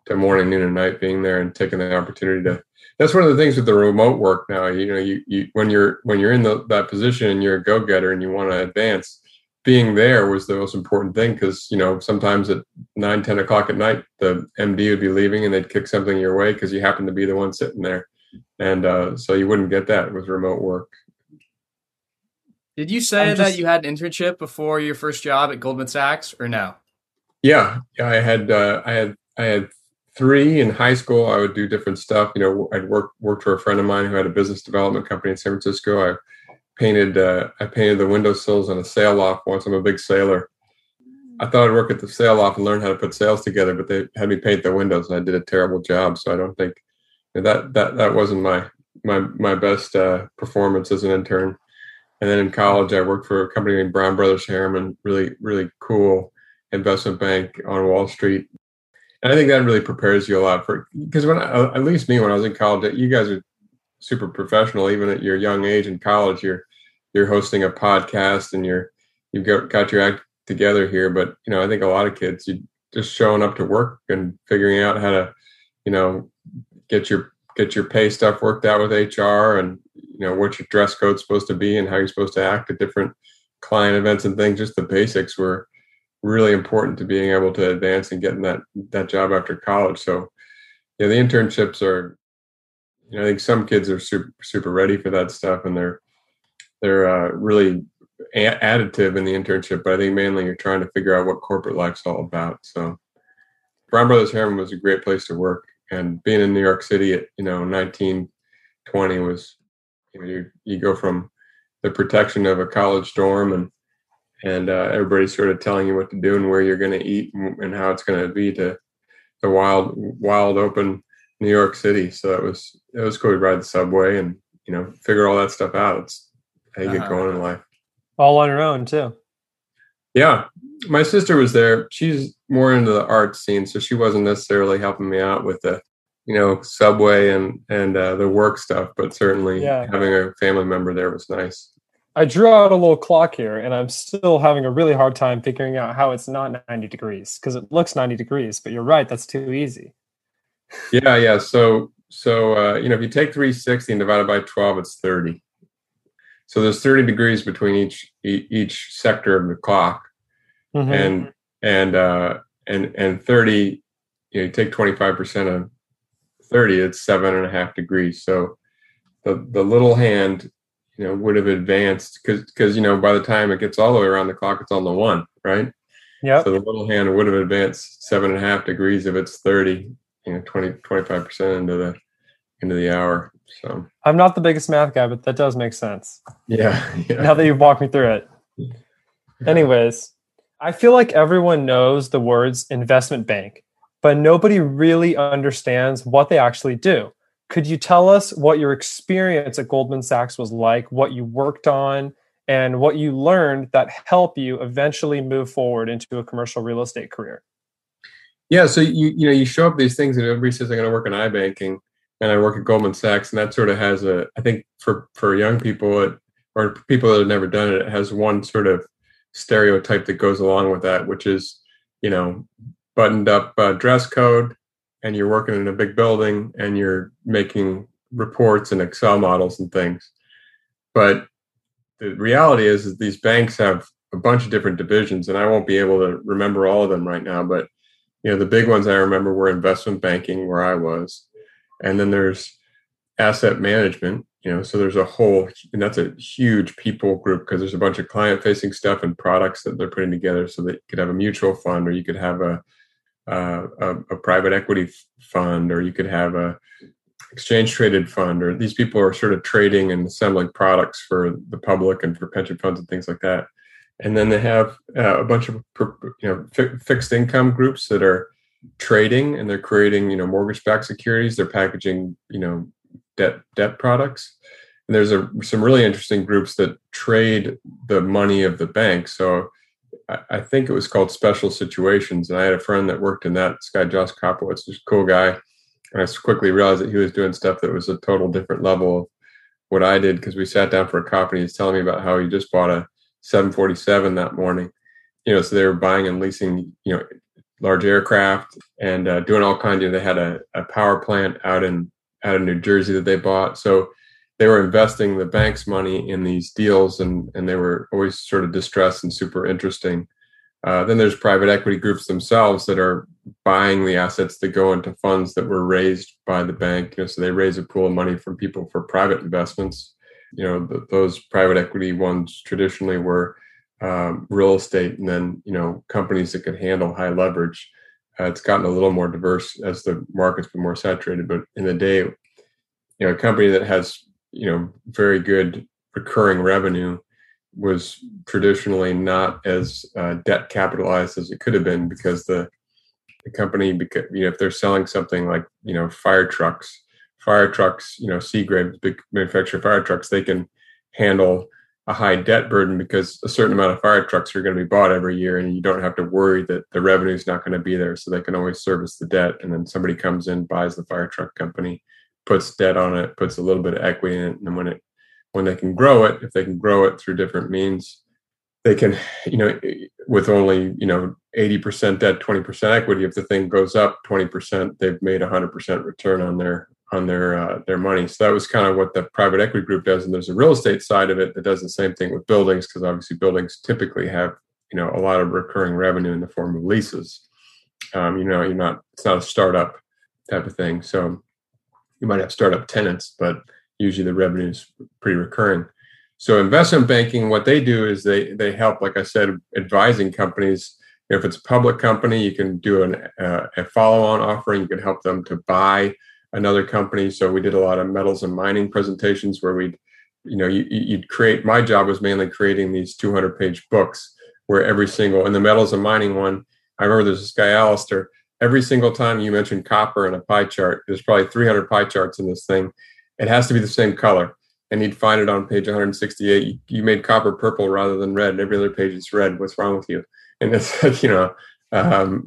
to morning, noon, and night being there and taking the opportunity to. That's one of the things with the remote work now. You know, you, you when you're when you're in the, that position and you're a go getter and you want to advance, being there was the most important thing because you know sometimes at 9 10 o'clock at night the md would be leaving and they'd kick something your way because you happened to be the one sitting there and uh, so you wouldn't get that with remote work. Did you say that you had an internship before your first job at Goldman Sachs, or no? yeah yeah i had uh, i had i had three in high school. I would do different stuff. You know i'd work worked for a friend of mine who had a business development company in san francisco. I painted uh, i painted the windowsills on a sail loft once. I'm a big sailor. I thought I'd work at the sail loft and learn how to put sails together, but they had me paint the windows, and I did a terrible job. So I don't think that that that wasn't my my my best uh, performance as an intern. And then in college, I worked for a company named Brown Brothers Harriman, really really cool investment bank on Wall Street. And I think that really prepares you a lot for because when I, at least me when I was in college, you guys are super professional. Even at your young age in college, you're you're hosting a podcast and you're you've got, got your act together here. But you know, I think a lot of kids you just showing up to work and figuring out how to, you know, get your get your pay stuff worked out with HR and you know what your dress code's supposed to be and how you're supposed to act at different client events and things. Just the basics were really important to being able to advance and getting that that job after college. So yeah, the internships are you know, I think some kids are super super ready for that stuff and they're they're uh, really a- additive in the internship, but I think mainly you're trying to figure out what corporate life's all about. So Brown Brothers Harriman was a great place to work, and being in New York City at you know 19, 20 was you know you you go from the protection of a college dorm and and uh, everybody's sort of telling you what to do and where you're going to eat and, and how it's going to be to the wild wild open New York City. So that was it was cool to ride the subway and you know figure all that stuff out. It's how you get Uh-huh. going in life. all on your own too. Yeah, my sister was there. She's more into the art scene, so she wasn't necessarily helping me out with the, you know, subway and and uh, the work stuff. But certainly Yeah. having a family member there was nice. I drew out a little clock here, and I'm still having a really hard time figuring out how it's not 90 degrees because it looks 90 degrees. But you're right, that's too easy. Yeah, yeah. So so uh, you know, if you take 360 and divide it by 12, it's 30. So there's 30 degrees between each each sector of the clock. Mhm. and and uh and and 30 you know you take 25 percent of 30 it's seven and a half degrees so the the little hand you know would have advanced because because you know by the time it gets all the way around the clock it's on the one right Yeah. so the little hand would have advanced seven and a half degrees if it's 30 you know 20 25 percent into the into the hour so I'm not the biggest math guy, but that does make sense yeah yeah now that you've walked me through it. Anyways, I feel like everyone knows the words investment bank, but nobody really understands what they actually do. Could you tell us what your experience at Goldman Sachs was like, what you worked on, and what you learned that help you eventually move forward into a commercial real estate career? Yeah, so you you know you show up these things and everybody says I'm going to work in iBanking and I work at Goldman Sachs and that sort of has a I think for for young people it, or people that have never done it it has one sort of stereotype that goes along with that which is you know buttoned up uh, dress code and you're working in a big building and you're making reports and Excel models and things. But the reality is, is these banks have a bunch of different divisions and I won't be able to remember all of them right now but you know the big ones i remember were investment banking where i was. And then there's asset management you know so there's a whole and that's a huge people group because there's a bunch of client facing stuff and products that they're putting together so that you could have a mutual fund or you could have a a, a, private equity fund or you could have a exchange traded fund or these people are sort of trading and assembling products for the public and for pension funds and things like that. And then they have uh, a bunch of you know fi- fixed income groups that are trading and they're creating you know mortgage-backed securities. They're packaging you know debt debt products and there's a, some really interesting groups that trade the money of the bank so I, think it was called special situations and i had a friend that worked in that this guy josh kopowitz a cool guy and i quickly realized that he was doing stuff that was a total different level of what i did because we sat down for a coffee and he's telling me about how he just bought a 747 that morning. You know, so they were buying and leasing, you know, large aircraft and uh, doing all kinds. of. they had a, a power plant out in out of New Jersey that they bought. So they were investing the bank's money in these deals, and and they were always sort of distressed and super interesting. Uh, then there's private equity groups themselves that are buying the assets that go into funds that were raised by the bank. You know, so they raise a pool of money from people for private investments you know those private equity ones traditionally were um, real estate and then you know companies that could handle high leverage uh, it's gotten a little more diverse as the market's been more saturated but in the day you know a company that has you know very good recurring revenue was traditionally not as uh, debt capitalized as it could have been because the the company because you know if they're selling something like you know fire trucks fire trucks, you know, Seagrave, big manufacturer fire trucks, they can handle a high debt burden because a certain amount of fire trucks are going to be bought every year and you don't have to worry that the revenue is not going to be there. So they can always service the debt and then somebody comes in buys the fire truck company puts debt on it puts a little bit of equity in it. And when it when they can grow it if they can grow it through different means they can you know with only you know 80% debt 20% equity if the thing goes up 20% they've made 100% return on their on their uh, their money. So that was kind of what the private equity group does. And there's a real estate side of it that does the same thing with buildings because obviously buildings typically have you know a lot of recurring revenue in the form of leases. Um, you know, you're not it's not a startup type of thing. So you might have startup tenants, but usually the revenue is pretty recurring. So investment banking, what they do is they they help, like I said, advising companies. If it's a public company, you can do an, uh, a follow-on offering. You can help them to buy another company. So we did a lot of metals and mining presentations where we'd, you know, you, you'd create. My job was mainly creating these 200 page books where every single in the metals and mining one, I remember there's this guy Alistair. Every single time you mentioned copper in a pie chart, there's probably 300 pie charts in this thing. It has to be the same color. And you'd find it on page 168. You, you made copper purple rather than red. And every other page is red. What's wrong with you? And it's like, you know, um,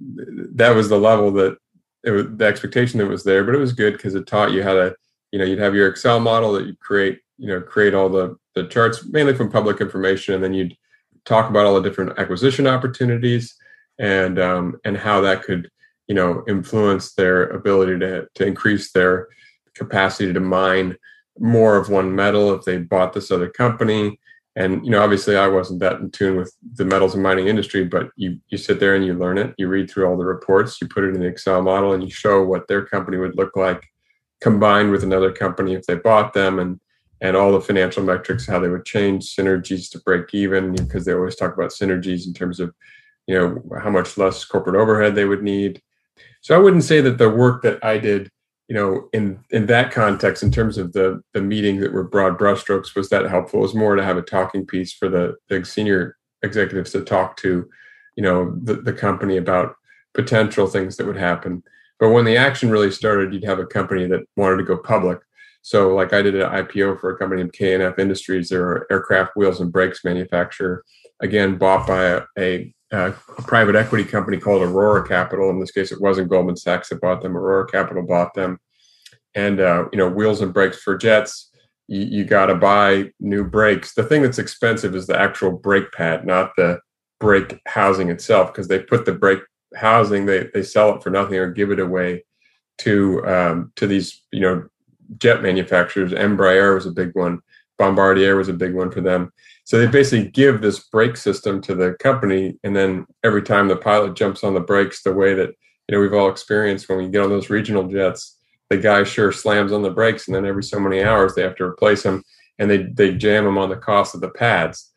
that was the level that it was the expectation that was there, but it was good because it taught you how to, you know, you'd have your Excel model that you create, you know, create all the the charts mainly from public information, and then you'd talk about all the different acquisition opportunities and um, and how that could, you know, influence their ability to to increase their capacity to mine more of one metal if they bought this other company and you know obviously i wasn't that in tune with the metals and mining industry but you you sit there and you learn it. You read through all the reports you put it in the excel model and you show what their company would look like combined with another company if they bought them and and all the financial metrics how they would change synergies to break even because they always talk about synergies in terms of you know how much less corporate overhead they would need. So i wouldn't say that the work that i did you know, in in that context, in terms of the the meeting that were broad brushstrokes, was that helpful? It was more to have a talking piece for the, the senior executives to talk to, you know, the, the company about potential things that would happen. But when the action really started, you'd have a company that wanted to go public. So, like I did an IPO for a company in K&F Industries. They're aircraft wheels and brakes manufacturer. Again, bought by a, a, a, private equity company called Aurora Capital. In this case, it wasn't Goldman Sachs that bought them. Aurora Capital bought them. And uh, you know, wheels and brakes for jets. You, you got to buy new brakes. The thing that's expensive is the actual brake pad, not the brake housing itself, because they put the brake housing, they they sell it for nothing or give it away to um, to these you know jet manufacturers. Embraer was a big one. Bombardier was a big one for them. So they basically give this brake system to the company, and then every time the pilot jumps on the brakes, the way that you know we've all experienced when we get on those regional jets, the guy sure slams on the brakes, and then every so many hours they have to replace them, and they they jam them on the cost of the pads.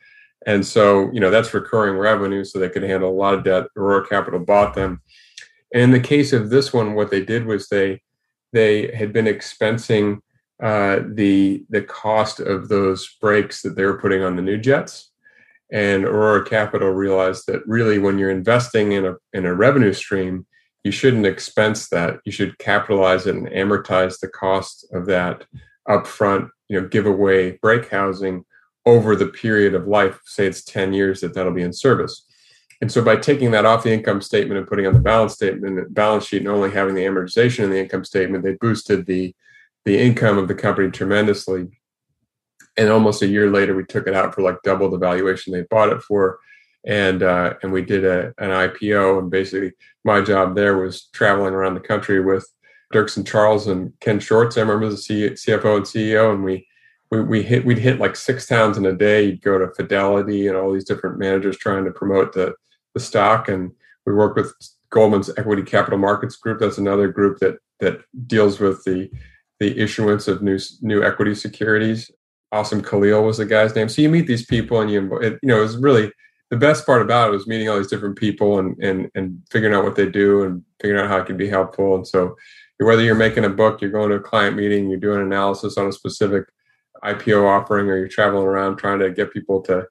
And so, you know, that's recurring revenue, so they could handle a lot of debt. Aurora Capital bought them. And in the case of this one, what they did was they they had been expensing uh, the the cost of those brakes that they were putting on the new jets. And Aurora Capital realized that really, when you're investing in a in a revenue stream, you shouldn't expense that. You should capitalize it and amortize the cost of that upfront. You know, give away brake housing over the period of life, say it's 10 years that that'll be in service. And so by taking that off the income statement and putting on the balance statement, balance sheet, and only having the amortization in the income statement, they boosted the the income of the company tremendously. And almost a year later, we took it out for like double the valuation they bought it for, and uh, and we did a, an IPO. And basically, my job there was traveling around the country with Dirkson Charles and Ken Schwartz. I remember the CFO and CEO, and we we, we hit we'd hit like six towns in a day. You'd go to Fidelity and all these different managers trying to promote the the stock, and we work with Goldman's Equity Capital Markets Group. That's another group that that deals with the the issuance of new new equity securities. Asim Khalil was the guy's name. So you meet these people, and you it, you know it was really the best part about it was meeting all these different people and and and figuring out what they do and figuring out how it can be helpful. And so whether you're making a book, you're going to a client meeting, you're doing analysis on a specific IPO offering or you're traveling around trying to get people to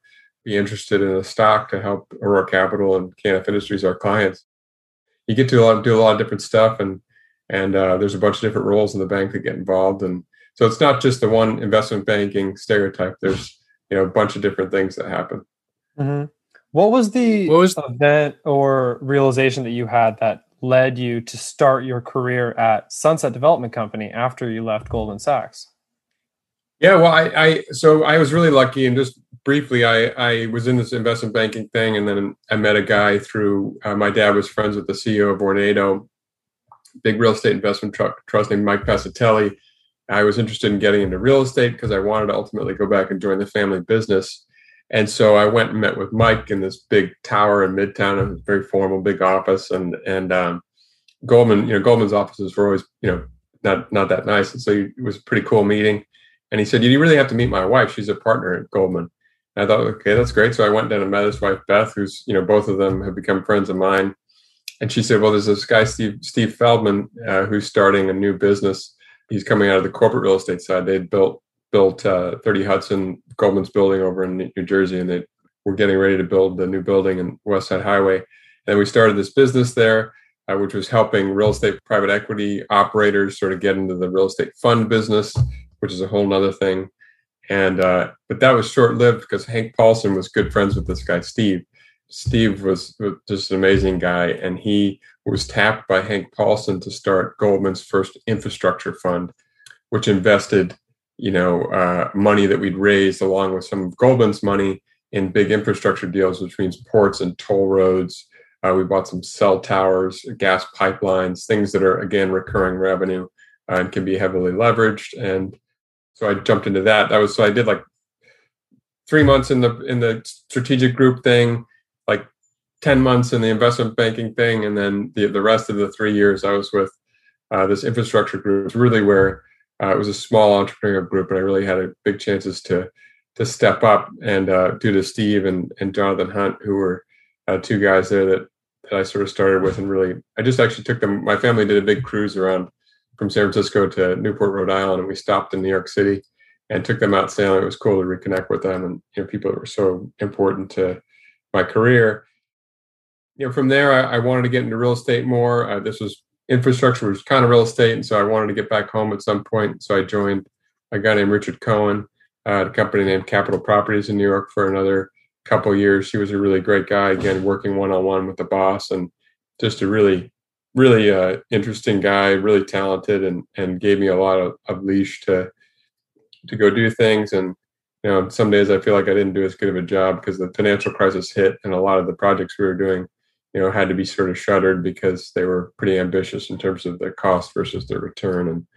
be interested in a stock to help Aurora Capital and K&F Industries, our clients. You get to a lot, do a lot of different stuff, and and uh, there's a bunch of different roles in the bank that get involved, and so it's not just the one investment banking stereotype. There's you know a bunch of different things that happen. Mm-hmm. What was the what was event or realization that you had that led you to start your career at Sunset Development Company after you left Goldman Sachs? Yeah, well, I, I so I was really lucky, and just briefly, I I was in this investment banking thing, and then I met a guy through uh, my dad was friends with the CEO of Vornado, big real estate investment tr- trust named Mike Fascitelli. I was interested in getting into real estate because I wanted to ultimately go back and join the family business. And so I went and met with Mike in this big tower in Midtown, a very formal, big office, and and um, Goldman, you know, Goldman's offices were always, you know, not not that nice, and so it was a pretty cool meeting. And he said, You really have to meet my wife. She's a partner at Goldman. And I thought, okay, that's great. So I went down and met his wife, Beth, who's, you know, both of them have become friends of mine. And she said, Well, there's this guy, Steve, Steve Feldman, uh, who's starting a new business. He's coming out of the corporate real estate side. They'd built built uh, 30 Hudson, Goldman's building over in New Jersey, and they were getting ready to build the new building in West Side Highway. And we started this business there, uh, which was helping real estate private equity operators sort of get into the real estate fund business which is a whole nother thing. And uh, but that was short lived because Hank Paulson was good friends with this guy Steve. Steve was just an amazing guy, and he was tapped by Hank Paulson to start Goldman's first infrastructure fund, which invested, you know, uh, money that we'd raised along with some of Goldman's money in big infrastructure deals, which means ports and toll roads. Uh, we bought some cell towers, gas pipelines, things that are again recurring revenue uh, and can be heavily leveraged. And so I jumped into that. That was so I did like three months in the in the strategic group thing, like ten months in the investment banking thing, and then the the rest of the three years I was with uh, this infrastructure group. Really where uh, it was a small entrepreneurial group, and I really had a big chances to to step up. And uh, due to Steve and and Jonathan Hunt, who were uh, two guys there that that I sort of started with, and really I just actually took them. My family did a big cruise around from San Francisco to Newport, Rhode Island, and we stopped in New York City and took them out sailing. It was cool to reconnect with them and you know people that were so important to my career. you know, from there, I, I, wanted to get into real estate more. Uh, this was infrastructure was kind of real estate, and so I wanted to get back home at some point. So I joined a guy named Richard Cohen uh, at a company named Capital Properties in New York for another couple years. He was a really great guy. Again, working one on one with the boss, and just a really, really uh, interesting guy. Really talented, and and gave me a lot of, of leash to to go do things. And you know, some days I feel like I didn't do as good of a job because the financial crisis hit, and a lot of the projects we were doing you know had to be sort of shuttered because they were pretty ambitious in terms of the cost versus the return. And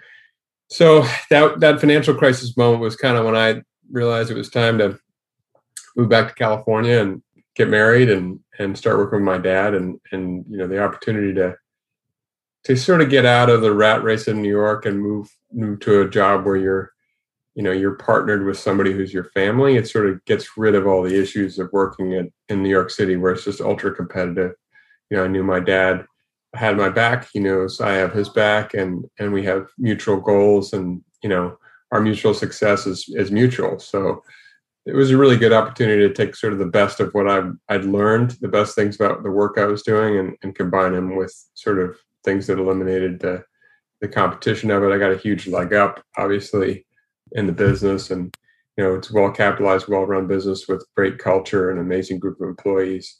so that that financial crisis moment was kind of when i realized it was time to move back to california and get married and and start working with my dad and and you know the opportunity to to sort of get out of the rat race in new york and move move to a job where you're you know you're partnered with somebody who's your family it sort of gets rid of all the issues of working at, in new york city where it's just ultra competitive you know, I knew my dad had my back. He knows I have his back, and and we have mutual goals, and you know, our mutual success is is mutual. So it was a really good opportunity to take sort of the best of what I've I'd learned, the best things about the work I was doing, and, and combine them with sort of things that eliminated the the competition of it. I got a huge leg up, obviously, in the business, and you know, it's well capitalized, well run business with great culture and amazing group of employees.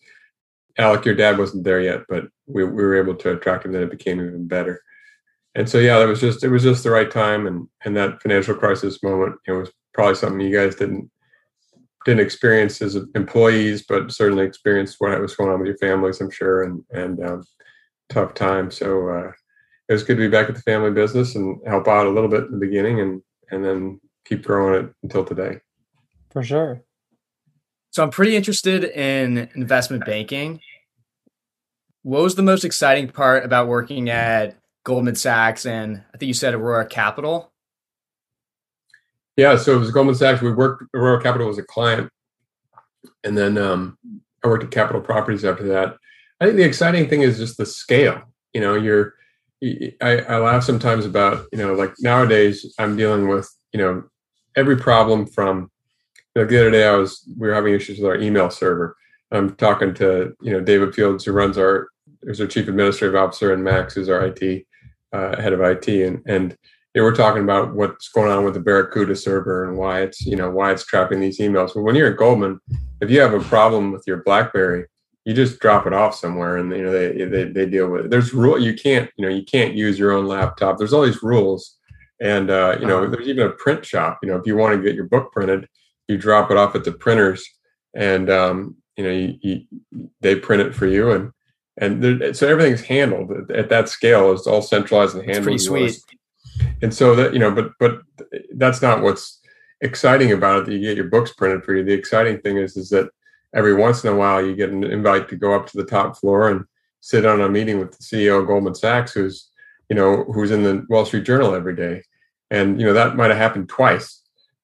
Alec, your dad wasn't there yet, but we, we were able to attract him. Then it became even better. And so, yeah, that was just it was just the right time, and and that financial crisis moment, it was probably something you guys didn't didn't experience as employees, but certainly experienced what was going on with your families, I'm sure, and and um, tough time. So uh, it was good to be back at the family business and help out a little bit in the beginning, and and then keep growing it until today. For sure. So I'm pretty interested in investment banking. What was the most exciting part about working at Goldman Sachs and I think you said Aurora Capital? Yeah, so it was Goldman Sachs. We worked Aurora Capital was a client, and then um, I worked at Capital Properties after that. I think the exciting thing is just the scale. You know, you're I, I laugh sometimes about you know like nowadays I'm dealing with you know every problem from like the other day I was we were having issues with our email server. I'm talking to you know David Fields who runs our who's our chief administrative officer and Max who's our IT uh, head of IT and and you know, we're talking about what's going on with the Barracuda server and why it's you know why it's trapping these emails. But when you're at Goldman, if you have a problem with your BlackBerry, you just drop it off somewhere and you know they they, they deal with it. There's rule you can't you know you can't use your own laptop. There's all these rules and uh, you know uh-huh. there's even a print shop. You know if you want to get your book printed you drop it off at the printers and um, you know you, you, they print it for you and and there, so everything's handled at that scale it's all centralized and handled it's pretty sweet and so that you know but but that's not what's exciting about it that you get your books printed for you the exciting thing is is that every once in a while you get an invite to go up to the top floor and sit on a meeting with the ceo of goldman sachs who's you know who's in the wall street journal every day and you know that might have happened twice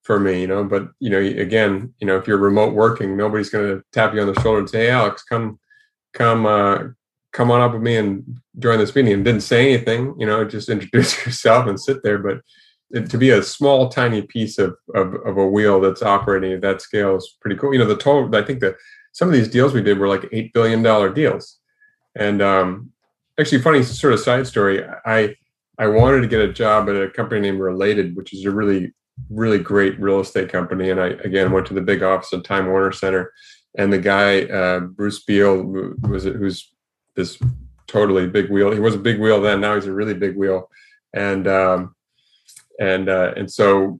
for me, you know. But you know, again, you know, if you're remote working, nobody's going to tap you on the shoulder and say, "Hey, Alex, come, come, uh, come on up with me and join this meeting." And didn't say anything, you know, just introduce yourself and sit there. But to be a small, tiny piece of, of of a wheel that's operating at that scale is pretty cool. You know, the total. I think that some of these deals we did were like eight billion dollar deals, and um, actually, funny sort of side story. I I wanted to get a job at a company named Related, which is a really really great real estate company. And I again went to the big office at Time Warner Center, and the guy uh, Bruce Beal was who's this totally big wheel. He was a big wheel then. Now he's a really big wheel, and um, and uh, and so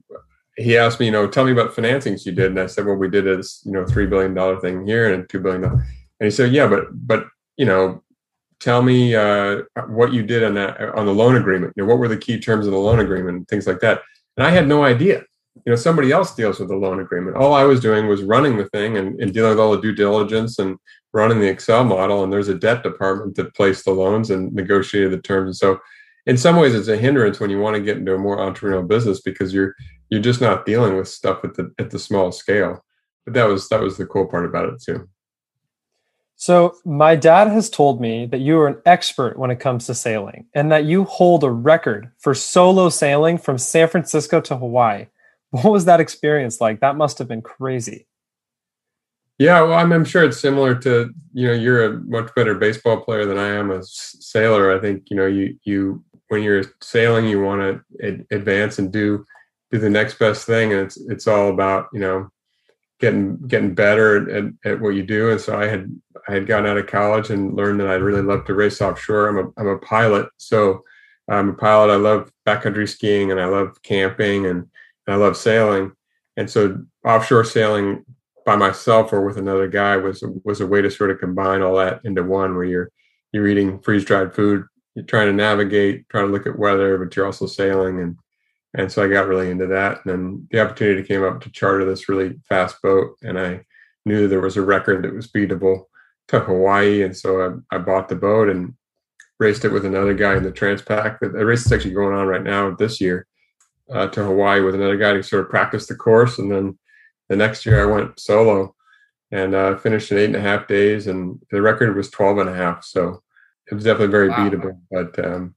he asked me, you know, tell me about financings you did, and I said, well, we did this, you know three billion dollar thing here and two billion dollar, and he said, yeah, but but you know. Tell me uh, what you did on that on the loan agreement. You know, what were the key terms of the loan agreement, and things like that and I had no idea. You know, somebody else deals with the loan agreement. All I was doing was running the thing and, and dealing with all the due diligence and running the Excel model. And there's a debt department that placed the loans and negotiated the terms. And so, in some ways, it's a hindrance when you want to get into a more entrepreneurial business because you're you're just not dealing with stuff at the at the small scale. But that was that was the cool part about it too. So, my dad has told me that you are an expert when it comes to sailing and that you hold a record for solo sailing from San Francisco to Hawaii. What was that experience like? That must have been crazy. Yeah, well, I'm, I'm sure it's similar to you know you're a much better baseball player than I am a sailor. I think you know you you when you're sailing you want to ad- advance and do do the next best thing, and it's it's all about you know getting getting better at, at what you do. And so I had I had gotten out of college and learned that I really love to race offshore. I'm a I'm a pilot, so I'm a pilot. I love backcountry skiing and I love camping and, and I love sailing. And so offshore sailing by myself or with another guy was was a way to sort of combine all that into one where you're you're eating freeze dried food, you're trying to navigate, trying to look at weather, but you're also sailing and and so I got really into that. And then the opportunity came up to charter this really fast boat, and I knew there was a record that was beatable to Hawaii, and so I, I bought the boat and raced it with another guy in the Transpac. The race is actually going on right now this year uh, to Hawaii with another guy to sort of practice the course, and then the next year I went solo and uh, finished in eight and a half days, and the record was 12 and a half. So it was definitely very wow. beatable, but um,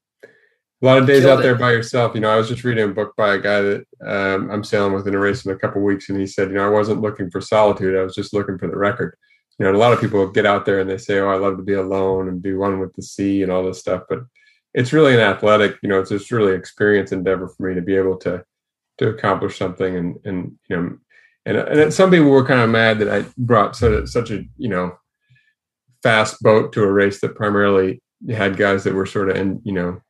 a lot of days Killed out there by yourself. You know, I was just reading a book by a guy that um, I'm sailing with in a race in a couple weeks, and he said, you know, I wasn't looking for solitude; I was just looking for the record. You know, a lot of people get out there and they say, "Oh, I love to be alone and do one with the sea and all this stuff," but it's really an athletic. You know, it's just really experience endeavor for me to be able to to accomplish something, and and you know, and and some people were kind of mad that I brought such a, such a you know fast boat to a race that primarily had guys that were sort of in you know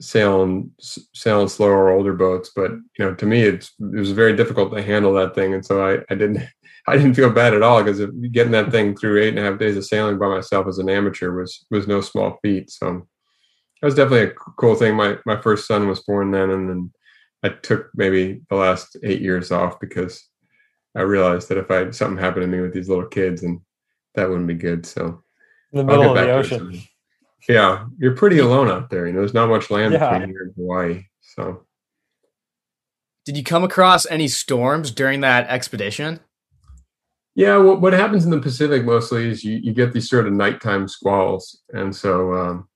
sailing sailing slower older boats. But you know to me it was very difficult to handle that thing. And so i i didn't i didn't feel bad at all because getting that thing through eight and a half days of sailing by myself as an amateur was was no small feat. So that was definitely a cool thing. My my first son was born then and then i took maybe the last eight years off because i realized that if i something happened to me with these little kids and that wouldn't be good so in the middle of the ocean yeah, you're pretty alone out there. You know, there's not much land yeah. between here and Hawaii. So, did you come across any storms during that expedition? Yeah, what, what happens in the Pacific mostly is you, you get these sort of nighttime squalls. And so, um,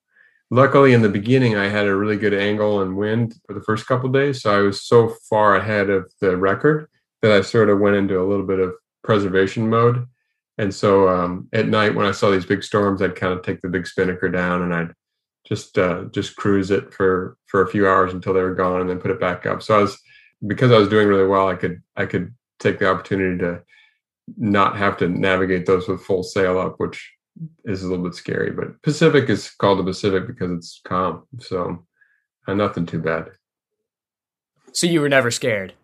luckily, in the beginning, I had a really good angle and wind for the first couple days. So, I was so far ahead of the record that I sort of went into a little bit of preservation mode. And so um, at night when I saw these big storms, I'd kind of take the big spinnaker down and I'd just uh, just cruise it for for a few hours until they were gone, and then put it back up. So I was because I was doing really well, I could I could take the opportunity to not have to navigate those with full sail up, which is a little bit scary. But Pacific is called the Pacific because it's calm, so uh, nothing too bad. So you were never scared.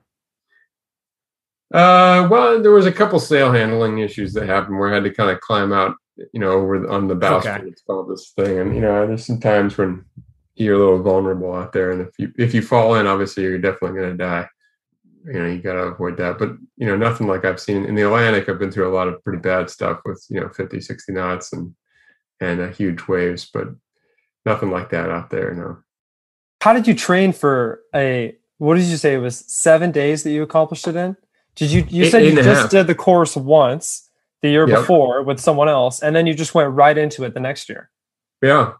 Uh, well, there was a couple sail handling issues that happened where I had to kind of climb out, you know, over on the bow. Okay. It's called this thing, and you know, there's some times when you're a little vulnerable out there, and if you if you fall in, obviously you're definitely going to die. You know, you got to avoid that. But you know, nothing like I've seen in the Atlantic. I've been through a lot of pretty bad stuff with you know 50, 60 knots and and uh, huge waves, but nothing like that out there. No. How did you train for a? What did you say? It was seven days that you accomplished it in. Did you? You eight, said you just did the course once the year yep. before with someone else, and then you just went right into it the next year. Yeah.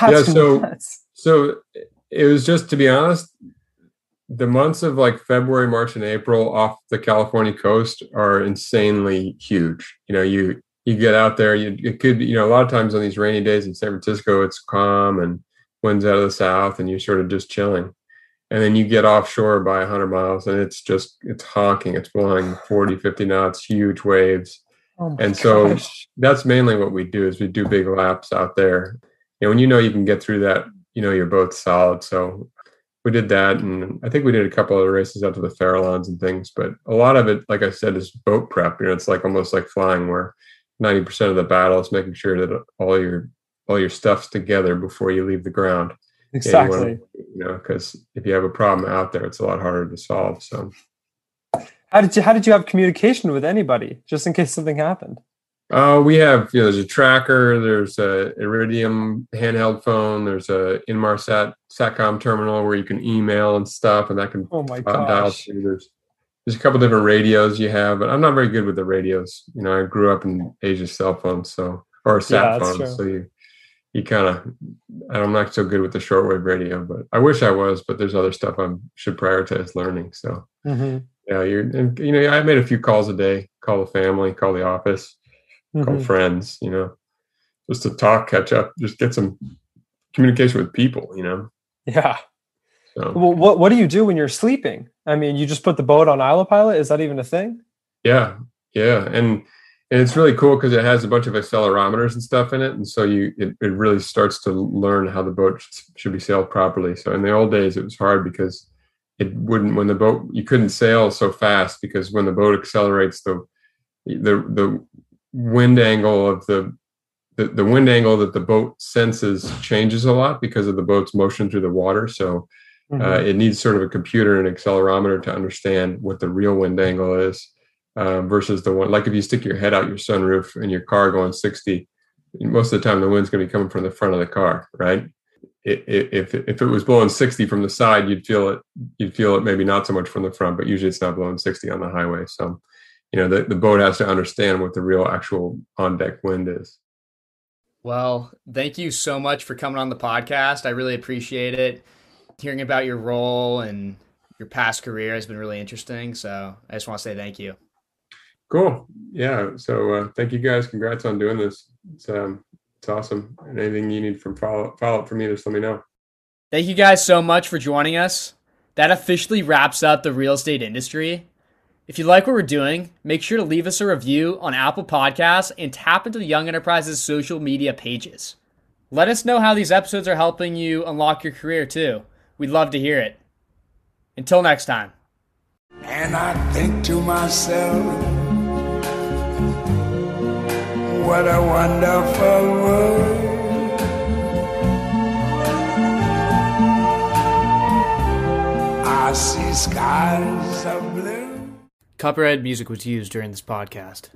That's yeah. So nuts. so it was just to be honest, the months of like February, March, and April off the California coast are insanely huge. You know, you you get out there, you it could you know a lot of times on these rainy days in San Francisco, it's calm and winds out of the south, and you're sort of just chilling and then you get offshore by 100 miles and it's just it's honking it's blowing 40 50 knots huge waves. Oh and so gosh. that's mainly what we do is we do big laps out there. And when you know you can get through that you know you're both solid. So we did that and i think we did a couple of races out to the farallones and things but a lot of it like i said is boat prep. You know it's like almost like flying where 90% of the battle is making sure that all your all your stuff's together before you leave the ground Exactly. You, know, because if you have a problem out there, it's a lot harder to solve. So, how did you how did you have communication with anybody just in case something happened? Uh, we have you know there's a tracker, there's a Iridium handheld phone, there's a Inmarsat satcom terminal where you can email and stuff, and that can oh my uh, dial through. There's there's a couple different radios you have, but I'm not very good with the radios. You know, I grew up in Asia's cell phones, so or sat yeah, phones, so you you kind of i'm not so good with the shortwave radio but i wish i was but there's other stuff i should prioritize learning so mm-hmm. Yeah, you're, and, you know, I made a few calls a day, call the family, call the office, mm-hmm. call friends, you know, just to talk, catch up, just get some communication with people, you know? Yeah. So. Well, what, what do you do when you're sleeping? I mean, you just put the boat on autopilot. Is that even a thing? Yeah. Yeah. And, and it's really cool because it has a bunch of accelerometers and stuff in it and so you it, it really starts to learn how the boat should be sailed properly. So in the old days it was hard because it wouldn't when the boat you couldn't sail so fast because when the boat accelerates the the the wind angle of the the, the wind angle that the boat senses changes a lot because of the boat's motion through the water. So uh, mm-hmm. it needs sort of a computer and accelerometer to understand what the real wind angle is uh, versus the one like if you stick your head out your sunroof in your car going 60 most of the time the wind's going to be coming from the front of the car right? If if it was blowing 60 from the side you'd feel it you'd feel it maybe not so much from the front but usually it's not blowing 60 on the highway. So you know the, the boat has to understand what the real actual on deck wind is. Well thank you so much for coming on the podcast. I really appreciate it. Hearing about your role and your past career has been really interesting. So i just want to say thank you Cool. Yeah. So uh, thank you guys. Congrats on doing this. It's um, it's awesome. And anything you need from follow follow up from me, just let me know. Thank you guys so much for joining us. That officially wraps up the real estate industry. If you like what we're doing, make sure to leave us a review on Apple Podcasts and tap into the Young Enterprises social media pages. Let us know how these episodes are helping you unlock your career too. We'd love to hear it. Until next time. And I think to myself, what a wonderful world. I see skies of blue. Copyright music was used during this podcast.